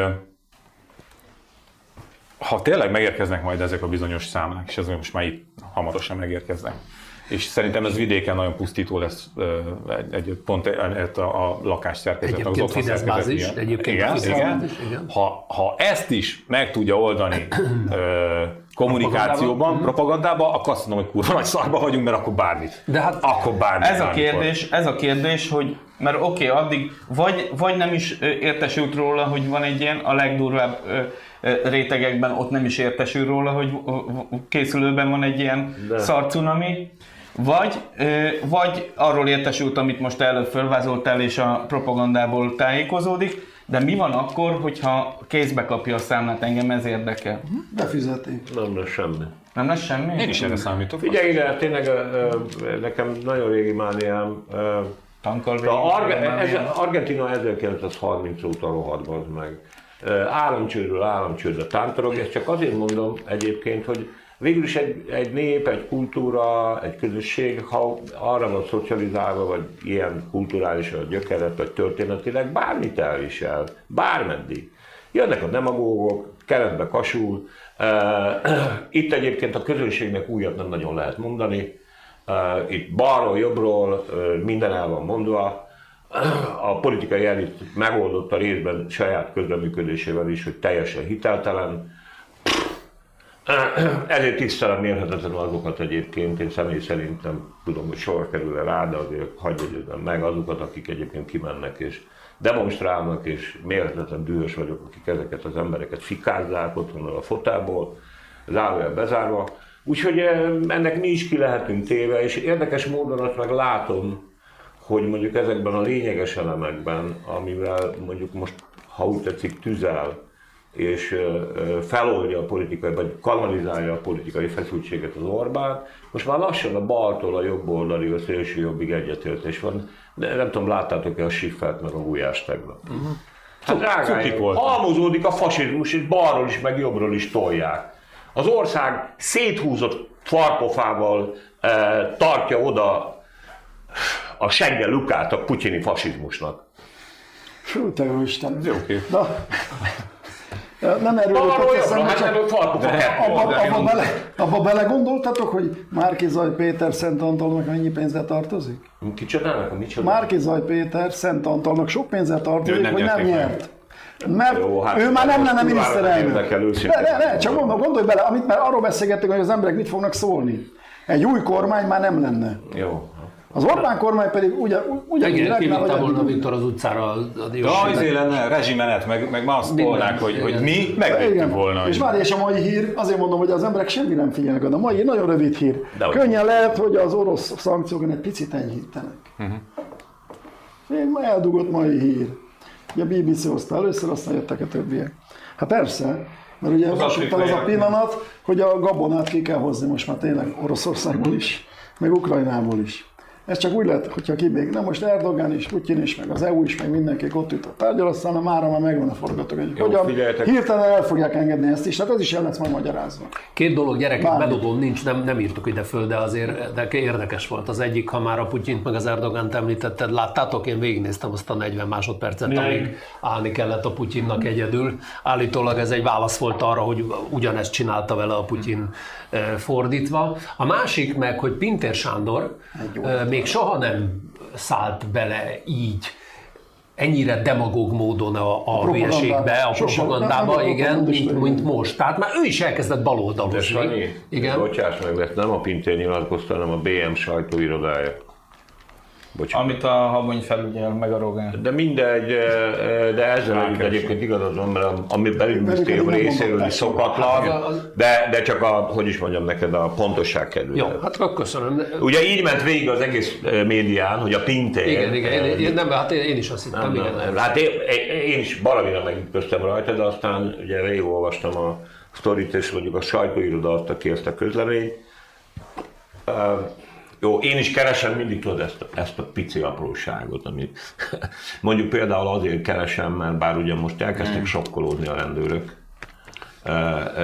ha tényleg megérkeznek majd ezek a bizonyos számlák, és ezek most már itt hamarosan megérkeznek, és szerintem ez vidéken nagyon pusztító lesz egy, egy pont egy, a, a lakásszerkezet, az Egyébként otthon Fidesz szerkezet bázis, egyébként igen, igen. bázis, igen. Ha, ha ezt is meg tudja oldani kommunikációban, propagandában, akkor azt mondom, hogy kurva nagy szarba vagyunk, mert akkor bármit. De hát- akkor bármit. Ez a kérdés, ez a kérdés, hogy mert oké, okay, addig vagy, vagy nem is értesült róla, hogy van egy ilyen, a legdurvább rétegekben ott nem is értesül róla, hogy készülőben van egy ilyen De. szarcunami, vagy, ö, vagy arról értesült, amit most előbb fölvázoltál, és a propagandából tájékozódik, de mi van akkor, hogyha kézbe kapja a számlát, engem ez érdekel. Befizeti. Nem lesz semmi. Nem lesz semmi? Én is erre számítok. Figyelj ide, tényleg nekem nagyon régi mániám. végig, Arge-. Argentina 1930 óta rohadt az meg. Ö, Államcsődről államcsődre tántorog, ezt csak azért mondom egyébként, hogy végül is egy, egy nép, egy kultúra, egy közösség, ha arra van szocializálva, vagy ilyen kulturális a gyökeret, vagy történetileg, bármit elvisel, bármeddig. Jönnek a demagógok, keretbe kasul. [CLEARS THROAT] Itt egyébként a közönségnek újat nem nagyon lehet mondani. Itt balról, jobbról minden el van mondva. A politikai elit megoldotta részben saját közreműködésével is, hogy teljesen hiteltelen. Ezért tisztelem mérhetetlenül azokat egyébként, én személy szerint nem tudom, hogy sor kerül-e rá, de azért hagyj jegyezzem meg azokat, akik egyébként kimennek és demonstrálnak, és mérhetetlen dühös vagyok, akik ezeket az embereket fikázzák otthon a fotából, zárójel bezárva. Úgyhogy eh, ennek mi is ki lehetünk téve, és érdekes módon azt meg látom, hogy mondjuk ezekben a lényeges elemekben, amivel mondjuk most, ha úgy tetszik, tüzel, és feloldja a politikai, vagy kanalizálja a politikai feszültséget az Orbán, most már lassan a baltól a jobb oldali, a szélső jobbig egyetértés van, de nem tudom, láttátok-e a Siffert meg a Gulyás tegnap? Hát drágáim, voltak. halmozódik a fasizmus, és balról is, meg jobbról is tolják. Az ország széthúzott farpofával e, tartja oda a seggel lukát a putyini fasizmusnak. Fú, te jó Isten. Jó kép. Na, Nem erről eszembe, hát csak nem farkuk a kettő. abba, abba, bele, abba belegondoltatok, hogy Márkizaj Péter Szent Antalnak mennyi pénzre tartozik? Kicsodának, micsoda? Márkizaj Péter Szent Antalnak sok pénzre Ő tartozik, nem hogy nem meg. nyert. Mert Jó, hát ő már nem lenne miniszterelnök. Ne, ne, ne, csak mondom, gondolj bele, amit már arról beszélgettünk, hogy az emberek mit fognak szólni. Egy új kormány már nem lenne. Jó. Az Orbán kormány pedig ugye, ugyanúgy Igen, regnál, kivitte hogy volna Viktor az utcára a a izé lenne rezsimenet, meg, meg ma azt volnák, hogy, hogy mi Igen. megvédtük volna. És várj, és a mai hír, azért mondom, hogy az emberek semmi nem figyelnek oda. A mai nagyon rövid hír. De hogy- Könnyen lehet, hogy az orosz szankciókon egy picit enyhítenek. Mhm. Még ma eldugott mai hír. Ugye a BBC hozta először, aztán jöttek a többiek. Hát persze, mert ugye Az most az a pillanat, hogy a gabonát ki kell hozni most már tényleg Oroszországból is, meg Ukrajnából is. Ez csak úgy lehet, hogyha kibég. Na most Erdogan is, Putyin is, meg az EU is, meg mindenki ott ült a tárgyalasztalon, mára már megvan a forgatókönyv. Hogyan figyeljetek. hirtelen el fogják engedni ezt is, tehát ez is el lesz majd magyarázva. Két dolog, gyerekek, Bármi. bedobom, nincs, nem, nem írtuk ide föl, de azért de érdekes volt. Az egyik, ha már a Putyint meg az Erdogant említetted, láttátok, én végignéztem azt a 40 másodpercet, amíg állni kellett a Putyinnak egyedül. Állítólag ez egy válasz volt arra, hogy ugyanezt csinálta vele a Putyin eh, fordítva. A másik meg, hogy Pintér Sándor még soha nem szállt bele így ennyire demagóg módon a, a propagandába. hülyeségbe, a propagandába, igen, mint, mint most. Tehát már ő is elkezdett De baloldalosni. Igen. bocsáss meg, ezt nem a Pintér nyilatkozta, hanem a BM sajtóirodája. Bocsánat. Amit a Habony felügyel, meg a Rogán. De mindegy, de ezzel együtt egyébként igazad van, mert a- ami belügyminisztérium Velük nem részéről is szokatlan, Hát, de, de csak a, hogy is mondjam neked, a pontosság kedvéért. Jó, hát akkor köszönöm. Ugye így ment végig az egész médián, hogy a Pintér... Igen, igen, én, én, nem, hát én, én is azt hittem, Nem, igen. nem. Hát én, én- én is valamire megütköztem rajta, de aztán ugye rég olvastam a sztorit, és mondjuk a sajtóiroda adta ki ezt a közleményt. Jó, én is keresem mindig tudod ezt, a- ezt a pici apróságot, amit [LAUGHS] mondjuk például azért keresem, mert bár ugye most elkezdtek sokkolódni a rendőrök,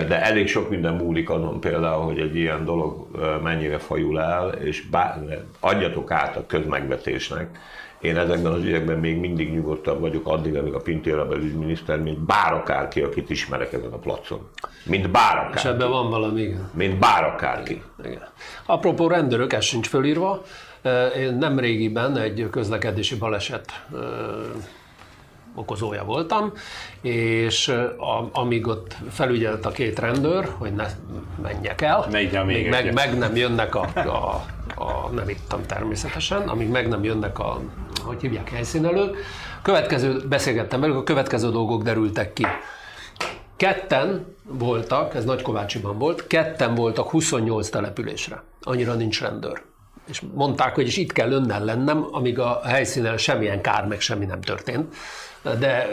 de elég sok minden múlik azon például, hogy egy ilyen dolog mennyire fajul el, és bár, adjatok át a közmegvetésnek. Én ezekben az ügyekben még mindig nyugodtabb vagyok addig, amíg a Pintér a belügyminiszter, mint bár akárki, akit ismerek ezen a placon. Mint bár És ebben van valami, igen. Mint bár akárki. igen. Apropó rendőrök, ez sincs fölírva. Én nem régiben egy közlekedési baleset okozója voltam, és a, amíg ott felügyelt a két rendőr, hogy ne menjek el, Ne még még meg, meg nem jönnek a, a, a, nem ittam természetesen, amíg meg nem jönnek a, hogy hívják, helyszínelők, következő, beszélgettem velük, a következő dolgok derültek ki. Ketten voltak, ez Nagykovácsiban volt, ketten voltak 28 településre. Annyira nincs rendőr. És mondták, hogy is itt kell önnel lennem, amíg a helyszínen semmilyen kár, meg semmi nem történt. De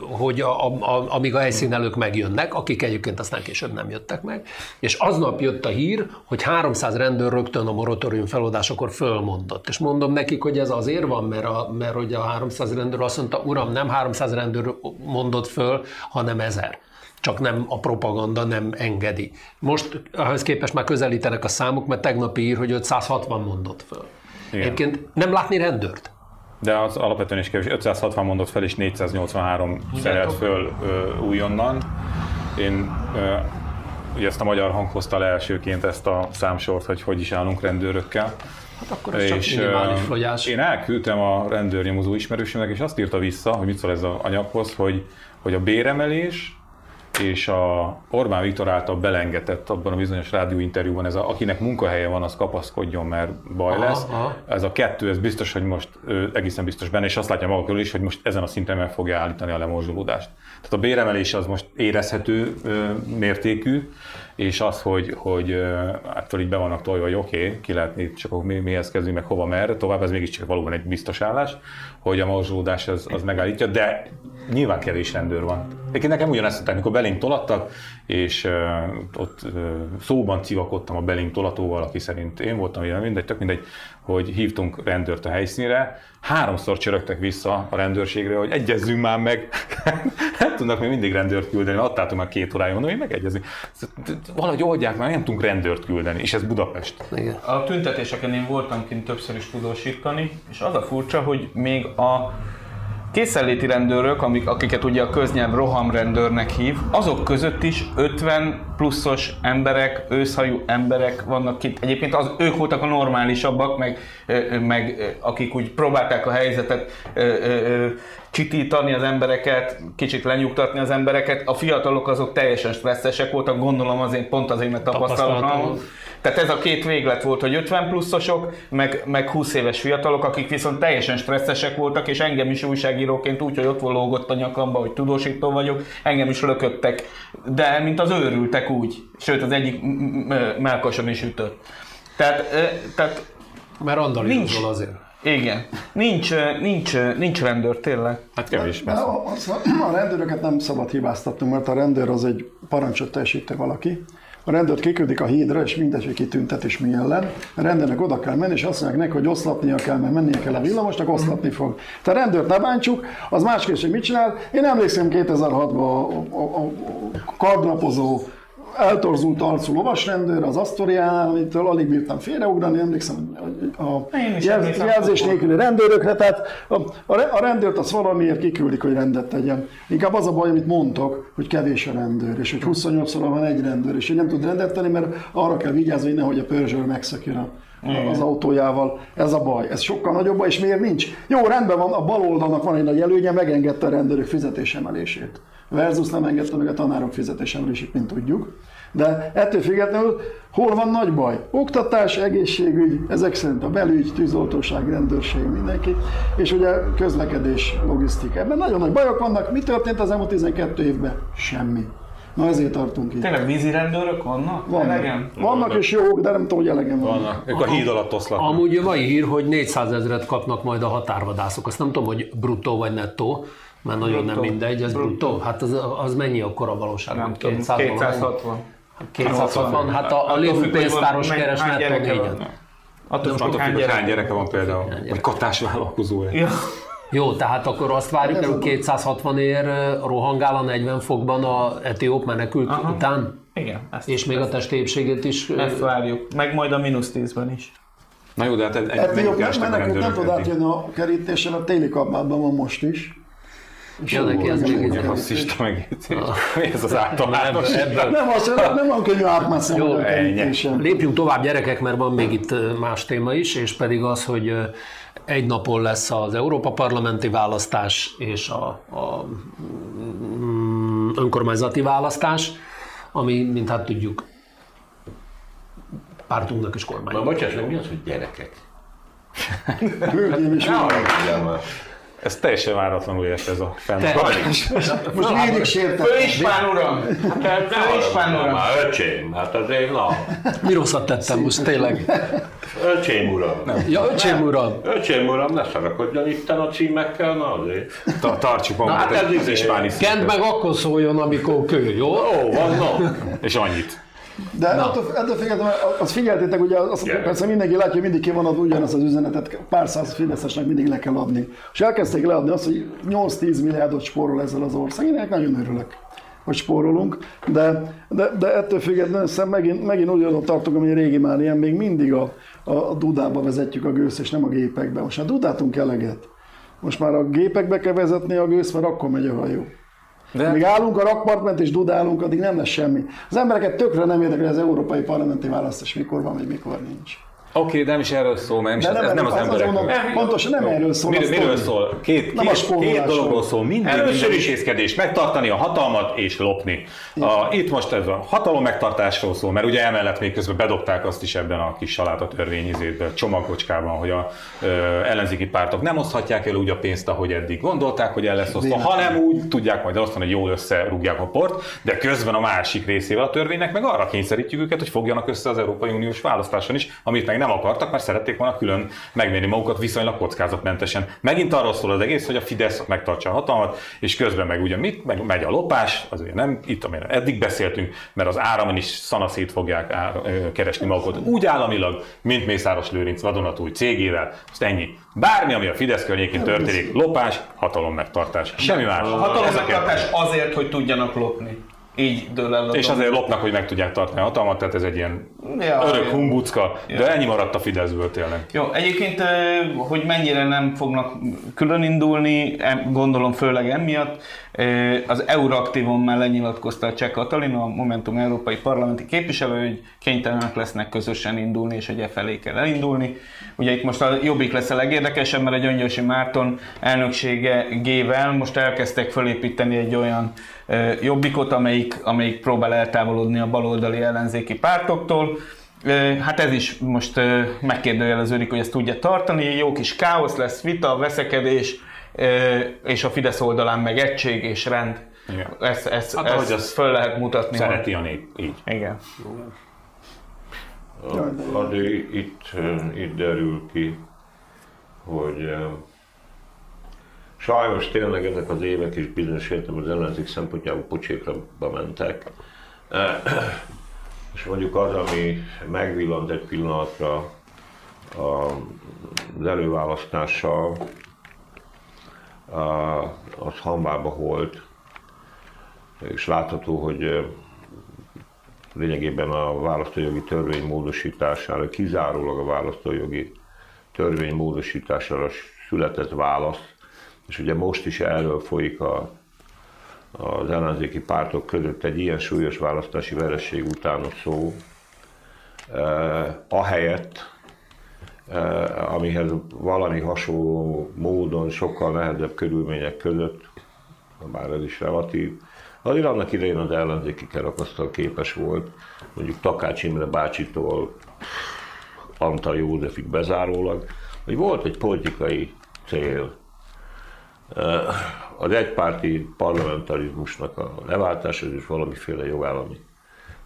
hogy a, a, amíg a helyszínelők megjönnek, akik egyébként aztán később nem jöttek meg, és aznap jött a hír, hogy 300 rendőr rögtön a moratórium feloldásakor fölmondott. És mondom nekik, hogy ez azért van, mert, a, mert hogy a 300 rendőr azt mondta, uram, nem 300 rendőr mondott föl, hanem ezer csak nem a propaganda nem engedi. Most ahhoz képest már közelítenek a számok, mert tegnapi ír, hogy 560 mondott föl. Igen. Egyébként nem látni rendőrt? De az alapvetően is kevés. 560 mondott fel, és 483 szerelt föl ö, újonnan. Én ö, ugye ezt a magyar hang hozta le elsőként ezt a számsort, hogy hogy is állunk rendőrökkel. Hát akkor ez csak ö, fogyás. én elküldtem a rendőrnyomozó ismerősömnek, és azt írta vissza, hogy mit szól ez az anyaghoz, hogy, hogy a béremelés és a Orbán Viktor által belengedett abban a bizonyos rádióinterjúban, ez a, akinek munkahelye van, az kapaszkodjon, mert baj Aha, lesz. aha. Ez a kettő, ez biztos, hogy most ö, egészen biztos benne, és azt látja maga körül is, hogy most ezen a szinten meg fogja állítani a lemorzsolódást. Tehát a béremelés az most érezhető mértékű, és az, hogy, hogy ö, ettől így be vannak tolva, hogy oké, okay, ki lehet nézni, csak mi, mihez kezdünk, meg hova, merre, tovább, ez mégiscsak valóban egy biztos állás, hogy a morzsolódás az, az megállítja, de nyilván kevés rendőr van. Egyébként nekem ugyanezt mondták, mikor belénk tolattak, és uh, ott uh, szóban civakodtam a belénk tolatóval, aki szerint én voltam, nem mindegy, tök mindegy, hogy hívtunk rendőrt a helyszínre, háromszor csörögtek vissza a rendőrségre, hogy egyezzünk már meg. Nem tudnak még mindig rendőrt küldeni, adtátok már két órája, mondom, hogy megegyezni. Valahogy oldják már, nem tudunk rendőrt küldeni, és ez Budapest. Igen. A tüntetéseken én voltam kint többször is tudósítani, és az a furcsa, hogy még a készenléti rendőrök, amik, akiket ugye a köznyelv rohamrendőrnek hív, azok között is 50 pluszos emberek, őszhajú emberek vannak itt. Egyébként az, ők voltak a normálisabbak, meg, meg akik úgy próbálták a helyzetet csitítani az embereket, kicsit lenyugtatni az embereket. A fiatalok azok teljesen stresszesek voltak, gondolom azért pont azért, mert tapasztalatlan. Tehát ez a két véglet volt, hogy 50 pluszosok, meg, meg 20 éves fiatalok, akik viszont teljesen stresszesek voltak, és engem is újságíróként úgy, hogy ott lógott a nyakamba, hogy tudósító vagyok, engem is lököttek, de mint az őrültek úgy. Sőt, az egyik melkoson is ütött. Tehát, tehát mert andalizmusról azért. Igen. Nincs, nincs, nincs rendőr, tényleg. Hát kevés De a, a, a rendőröket nem szabad hibáztatnunk, mert a rendőr az egy parancsot teljesítő valaki. A rendőrt kiküldik a hídra, és mindegy, hogy kitüntet és mi ellen. A rendőrnek oda kell menni, és azt mondják neki, hogy oszlatnia kell, mert mennie kell a villamosnak, oszlatni fog. Te a rendőrt ne bántsuk, az más kérdés, hogy mit csinál. Én emlékszem 2006-ban a, a, a kardlapozó eltorzult arcú lovasrendőr az Asztoriánál, amitől alig bírtam félreugrani, emlékszem a jelz, jelzés nélküli rendőrökre, tehát a, a rendőrt az valamiért kiküldik, hogy rendet tegyen. Inkább az a baj, amit mondtok, hogy kevés a rendőr, és hogy 28 óra van egy rendőr, és hogy nem tud rendet tenni, mert arra kell vigyázni, hogy nehogy a pörzsőr megszökjön az autójával. Ez a baj. Ez sokkal nagyobb baj, és miért nincs? Jó, rendben van, a bal oldalnak van egy nagy előnye, megengedte a rendőrök fizetésemelését versus nem engedte meg a tanárok fizetésemelését, mint tudjuk. De ettől függetlenül hol van nagy baj? Oktatás, egészségügy, ezek szerint a belügy, tűzoltóság, rendőrség, mindenki, és ugye közlekedés, logisztika. Ebben nagyon nagy bajok vannak. Mi történt az elmúlt 12 évben? Semmi. Na ezért tartunk itt. Tényleg vízi rendőrök vannak? Vannak. Elegem? Vannak és jók, de nem tudom, hogy elegem van. Vannak. Ők a híd alatt oszlatnak. Amúgy a mai hír, hogy 400 ezeret kapnak majd a határvadászok. Azt nem tudom, hogy bruttó vagy nettó, már nagyon bruttó. nem mindegy, ez bruttó. bruttó. Hát az, az mennyi akkor a valóság? Nem 200 260. 260, hát a, a lévő pénztáros keres nettó négyen. Attól függ, hogy hány gyereke van például, vagy katás vállalkozója. Ja. Jó, tehát akkor azt várjuk hogy 260 ér rohangál a 40 fokban a etióp menekült Aha. után? Igen. Ezt, és még ezt, a testélységét is. Ezt várjuk. Meg majd a mínusz 10-ben is. Na jó, de hát egy, etióp menekült nem tud átjönni a kerítésen, a téli kabátban van most is. Ja, neki ez még egy rasszista megjegyzés. [LAUGHS] Mi ez az általános? Nem, az, nem van könnyű átmászni Jó, lépjünk tovább gyerekek, mert van még itt más téma is, és pedig az, hogy egy napon lesz az Európa parlamenti választás és a, a mm, önkormányzati választás, ami, mint hát tudjuk, pártunknak is kormány. Na, bocsáss meg, mi az, hogy gyerekek? Hölgyeim és uraim! Ez teljesen váratlanul ért ez a fenntartás. Most mindig sértettem. Főispán uram! Főispán uram! Már öcsém, hát azért na. Mi rosszat tettem most tényleg? Öcsém uram. Nem. Ja, öcsém uram. Öcsém uram, ne szarakodjon itt a címekkel, na azért. Ta, tartsuk magunkat hát ez is ispáni Kent meg akkor szóljon, amikor kő, jó? Ó, van, no. És annyit. De attól, attól függetlenül, azt figyeltétek, ugye az, yeah. persze mindenki látja, hogy mindig ki van adva ugyanazt az üzenetet, pár száz fideszesnek mindig le kell adni. És elkezdték leadni azt, hogy 8-10 milliárdot spórol ezzel az ország. Én nagyon örülök hogy spórolunk, de, de, de ettől függetlenül szem megint, megint ugyanott tartok, ami régi már ilyen, még mindig a, a dudába vezetjük a gőzt, és nem a gépekbe. Most már dudátunk eleget. Most már a gépekbe kell vezetni a gőzt, mert akkor megy a hajó. De... Míg állunk a rakpartment és dudálunk, addig nem lesz semmi. Az embereket tökre nem érdekel, az európai parlamenti választás mikor van, vagy mikor nincs. Oké, okay, de nem is erről szól, mert nem, ez, ez nem az, az emberekről. Pontosan nem erről szól. Miről, miről szól? Két, nem két, két dologról szól. Mindig Először minden intézkedés. Megtartani a hatalmat és lopni. A, itt most ez a hatalom megtartásról szól, mert ugye emellett még közben bedobták azt is ebben a kis saláta törvényizétben, csomagkocskában, hogy a ö, ellenzéki pártok nem oszthatják el úgy a pénzt, ahogy eddig gondolták, hogy el lesz osztva, hanem úgy tudják majd osztani, hogy jól összerúgják a port, de közben a másik részével a törvénynek meg arra kényszerítjük őket, hogy fogjanak össze az Európai Uniós választáson is, amit meg nem akartak, mert szerették volna külön megmérni magukat viszonylag kockázatmentesen. Megint arról szól az egész, hogy a Fidesz megtartsa a hatalmat, és közben meg ugye mit, meg megy a lopás, az ugye nem itt, amire eddig beszéltünk, mert az áramon is szanaszét fogják ár, keresni magukat úgy államilag, mint Mészáros Lőrinc vadonatúj cégével, azt ennyi. Bármi, ami a Fidesz környékén történik, lopás, hatalom megtartás. Semmi más. A hatalom megtartás azért, hogy tudjanak lopni. Így dől el És azért lopnak, hogy meg tudják tartani a hatalmat, tehát ez egy ilyen Ja, Örök ja. humbucka, de ennyi maradt a Fideszből tényleg. Jó, egyébként, hogy mennyire nem fognak külön indulni, gondolom főleg emiatt, az Euraktivon már lenyilatkozta a Cseh Katalin, a Momentum Európai Parlamenti képviselő, hogy kénytelenek lesznek közösen indulni, és hogy e felé kell elindulni. Ugye itt most a Jobbik lesz a legérdekesebb, mert a Gyöngyösi Márton elnökségével most elkezdtek fölépíteni egy olyan Jobbikot, amelyik, amelyik próbál eltávolodni a baloldali ellenzéki pártoktól. Hát ez is most megkérdőjeleződik, hogy ezt tudja tartani. Jó kis káosz lesz, vita, veszekedés, és a Fidesz oldalán meg egység és rend. Igen. Ezt, ezt, Hát, ahogy ezt azt föl lehet mutatni. Szereti a nép, így. Igen. Azért itt, itt derül ki, hogy sajnos tényleg ezek az évek is bizonyos értelemben az ellenzék szempontjából pocsékra mentek. És mondjuk az, ami megvillant egy pillanatra az előválasztással, az hambába volt, és látható, hogy lényegében a választójogi törvény módosítására, kizárólag a választójogi törvény módosítására született válasz, és ugye most is erről folyik a, az ellenzéki pártok között egy ilyen súlyos választási vereség után a szó, eh, ahelyett, eh, amihez valami hasonló módon, sokkal nehezebb körülmények között, bár ez is relatív, azért annak idején az ellenzéki kerekasztal képes volt, mondjuk Takács Imre bácsitól Antal Józsefig bezárólag, hogy volt egy politikai cél, az egypárti parlamentarizmusnak a leváltása és valamiféle jogállami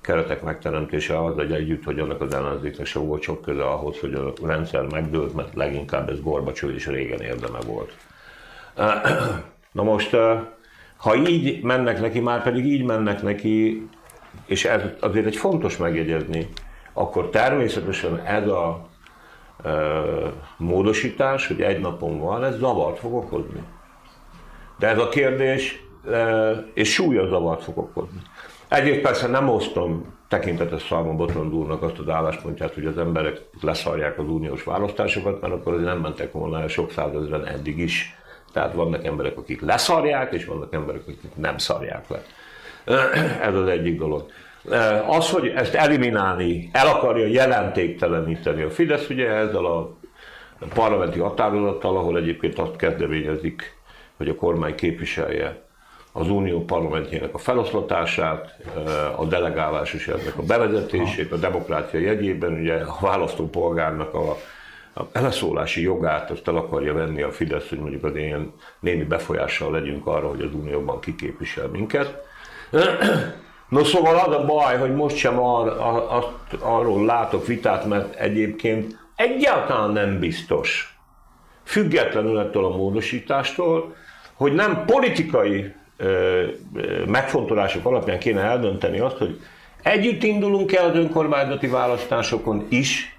keretek megteremtése az egy együtt, hogy annak az ellenzéknek sem volt sok köze ahhoz, hogy a rendszer megdőlt, mert leginkább ez Gorbacsov és régen érdeme volt. Na most, ha így mennek neki, már pedig így mennek neki, és ez azért egy fontos megjegyezni, akkor természetesen ez a módosítás, hogy egy napon van, ez zavart fog okozni. De ez a kérdés, e, és súlyos zavart fog okozni. Egyrészt persze nem osztom tekintetes Szalma Botond úrnak azt az álláspontját, hogy az emberek leszarják az uniós választásokat, mert akkor azért nem mentek volna el sok százezren eddig is. Tehát vannak emberek, akik leszarják, és vannak emberek, akik nem szarják le. Ez az egyik dolog. Az, hogy ezt eliminálni, el akarja jelentékteleníteni a Fidesz, ugye ezzel a parlamenti határozattal, ahol egyébként azt kezdeményezik, hogy a kormány képviselje az unió parlamentjének a feloszlatását, a delegálás és ennek a bevezetését, a demokrácia jegyében, ugye a választópolgárnak a, a beleszólási jogát azt el akarja venni a Fidesz, hogy mondjuk az ilyen némi befolyással legyünk arra, hogy az unióban kiképvisel minket. No szóval az a baj, hogy most sem ar, ar, ar, arról látok vitát, mert egyébként egyáltalán nem biztos, függetlenül ettől a módosítástól, hogy nem politikai megfontolások alapján kéne eldönteni azt, hogy együtt indulunk el az önkormányzati választásokon is,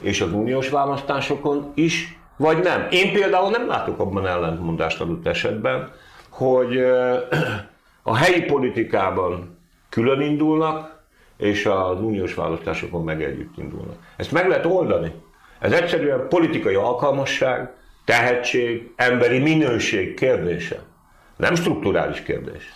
és az uniós választásokon is, vagy nem. Én például nem látok abban ellentmondást adott esetben, hogy a helyi politikában külön indulnak, és az uniós választásokon meg együtt indulnak. Ezt meg lehet oldani. Ez egyszerűen politikai alkalmasság, tehetség, emberi minőség kérdése. Nem strukturális kérdés.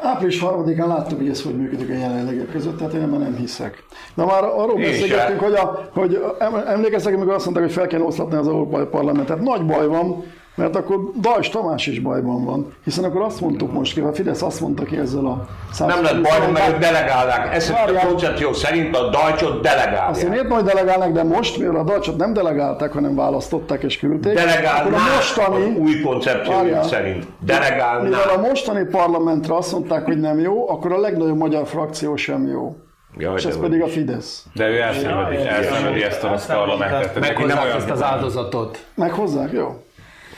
Április 3-án láttuk, hogy ez hogy működik a jelenlegek között, tehát én ebben nem hiszek. Na már arról Én beszélgettünk, sem. hogy, a, hogy em- emlékeztek, amikor azt mondták, hogy fel kell oszlatni az Európai Parlamentet. Nagy baj van, mert akkor Dajs Tamás is bajban van. Hiszen akkor azt mondtuk most ki, a Fidesz azt mondta ki ezzel a Nem lett baj, mert ők delegálnák. Ez a koncepció szerint a Dajcsot Azt delegálják. miért majd delegálnak, de most, mivel a Dajcsot nem delegálták, hanem választották és küldték, akkor a Delegálnák mostani, az új koncepció Várjál. szerint. mivel a Delegálnák. mostani parlamentre azt mondták, hogy nem jó, akkor a legnagyobb magyar frakció sem jó. Jaj, És ez hogy- pedig a Fidesz. De ő elszenvedi, elszenvedi ezt a rossz parlamentet. Meghozzák ezt az áldozatot. Meghozzák? Jó.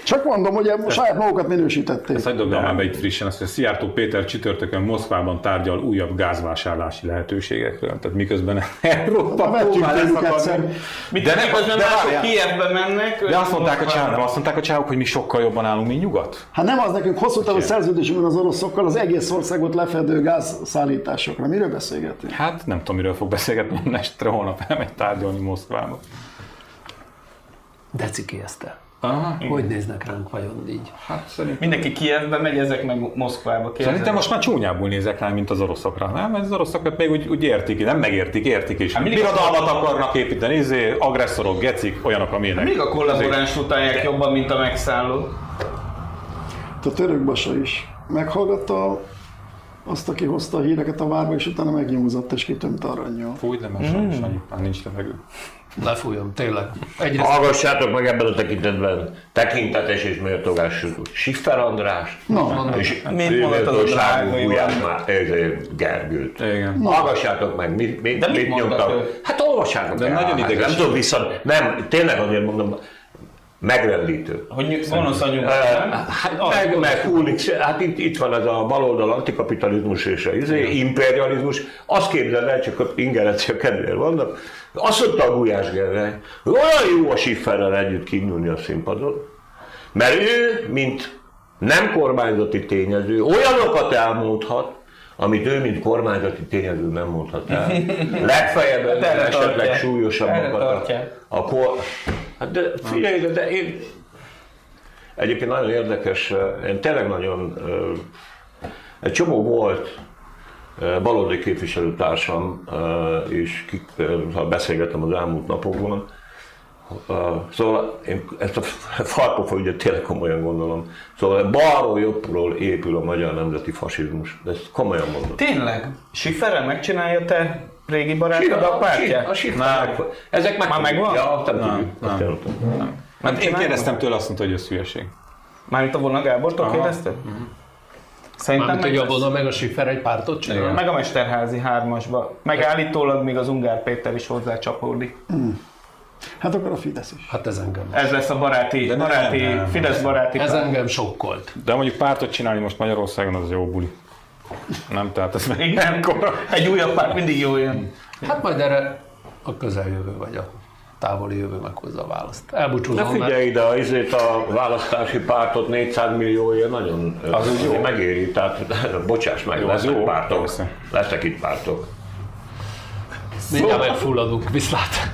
Csak mondom, hogy saját magukat minősítették. Ezt hagyd dobjam már be itt frissen, azt, hogy Szijjártó Péter csütörtökön Moszkvában tárgyal újabb gázvásárlási lehetőségekről. Tehát miközben Európa próbál leszakadni. De de ne- miközben de mások. Kievbe mennek. De azt mondták a csávok, azt mondták a csávok, hogy mi sokkal jobban állunk, mint nyugat. Hát nem az nekünk hosszú távú szerződésünk van az oroszokkal az egész országot lefedő gázszállításokra. Miről beszélgetünk? Hát nem tudom, miről fog beszélgetni, [LAUGHS] estre holnap elmegy tárgyalni Moszkvába. Deciki Eszter. Aha. Hogy néznek ránk vajon így? Hát szerintem. Mindenki Kievbe megy, ezek meg Moszkvába. Kérdezem. Szerintem most már csúnyábbul nézek rá, mint az oroszokra, nem? Ez az oroszokat még úgy, úgy értik, nem megértik, értik is. Hát Birodalmat akarnak építeni, izé, agresszorok, gecik, olyanok, amilyenek. Még a kollaboráns utálják jobban, mint a megszálló. A török basa is meghallgatta azt, aki hozta a híreket a várba, és utána megnyúzott és kitömte aranyjal. Mert sajnos annyi, már nincs levegő. Lefújom, tényleg. Egyre Hallgassátok meg ebben a tekintetben tekintetes és méltógás Siffer András, Na, és méltóságú Gulyás Gergőt. Igen. Hallgassátok meg, mit, mit, De mit mit nyomtak. Hát olvassátok De el. nagyon Hát ideges. Nem tudom vissza, nem, tényleg azért mondom, megrendítő. Hogy gonosz a nyugat, nem? Hát meg, meg húlik, hát itt, itt van ez a baloldal antikapitalizmus és az izé, imperializmus. Azt képzeld el, csak a ingerencia kedvéért vannak. Azt mondta a Gulyás Gergely, hogy olyan jó a Schifferrel együtt kinyúlni a színpadon, mert ő, mint nem kormányzati tényező, olyanokat elmondhat, amit ő, mint kormányzati tényező nem mondhat el. [LAUGHS] Legfeljebb Hát esetleg. Erre súlyosabbakat a, a kor... Hát de figyelj, de, én, Egyébként nagyon érdekes, eh, én tényleg nagyon, eh, egy csomó volt baloldali képviselőtársam, eh, kik, eh, ha beszélgettem az elmúlt napokban, Szóval én ezt a farpofa ügyet tényleg komolyan gondolom. Szóval balról jobbról épül a magyar nemzeti fasizmus. De ezt komolyan mondom. Tényleg? Schifferrel megcsinálja te régi barátod a pártját? A Schiffer- Ezek meg Már megvan? Ja, nem Nem, nem. nem. Hát én kérdeztem tőle, azt mondta, hogy ez hülyeség. Mármint a volna Gábortól kérdezted? Szerintem Mármint, meg, hogy a volna meg a Schiffer egy pártot csinál. meg a Mesterházi hármasba. Meg állítólag még az Ungár Péter is hozzá csapódik. hát akkor a Fidesz is. Hát ez engem. Ez lesz a baráti, De nem, baráti nem, Fidesz baráti Ez párt. engem sokkolt. De mondjuk pártot csinálni most Magyarországon az jó buli. Nem, tehát ez meg Igen, egy újabb párt mindig jó jön. Hát majd erre a közeljövő vagy a távoli jövő meghozza a választ. Elbúcsúzom, mert figyelj ide, azért a választási pártot 400 millióért nagyon az úgy jó. megéri, tehát [LAUGHS] bocsáss meg, Jó, az lesznek jó, pártok, persze. lesznek itt pártok. mindjárt megfulladunk. Viszlát!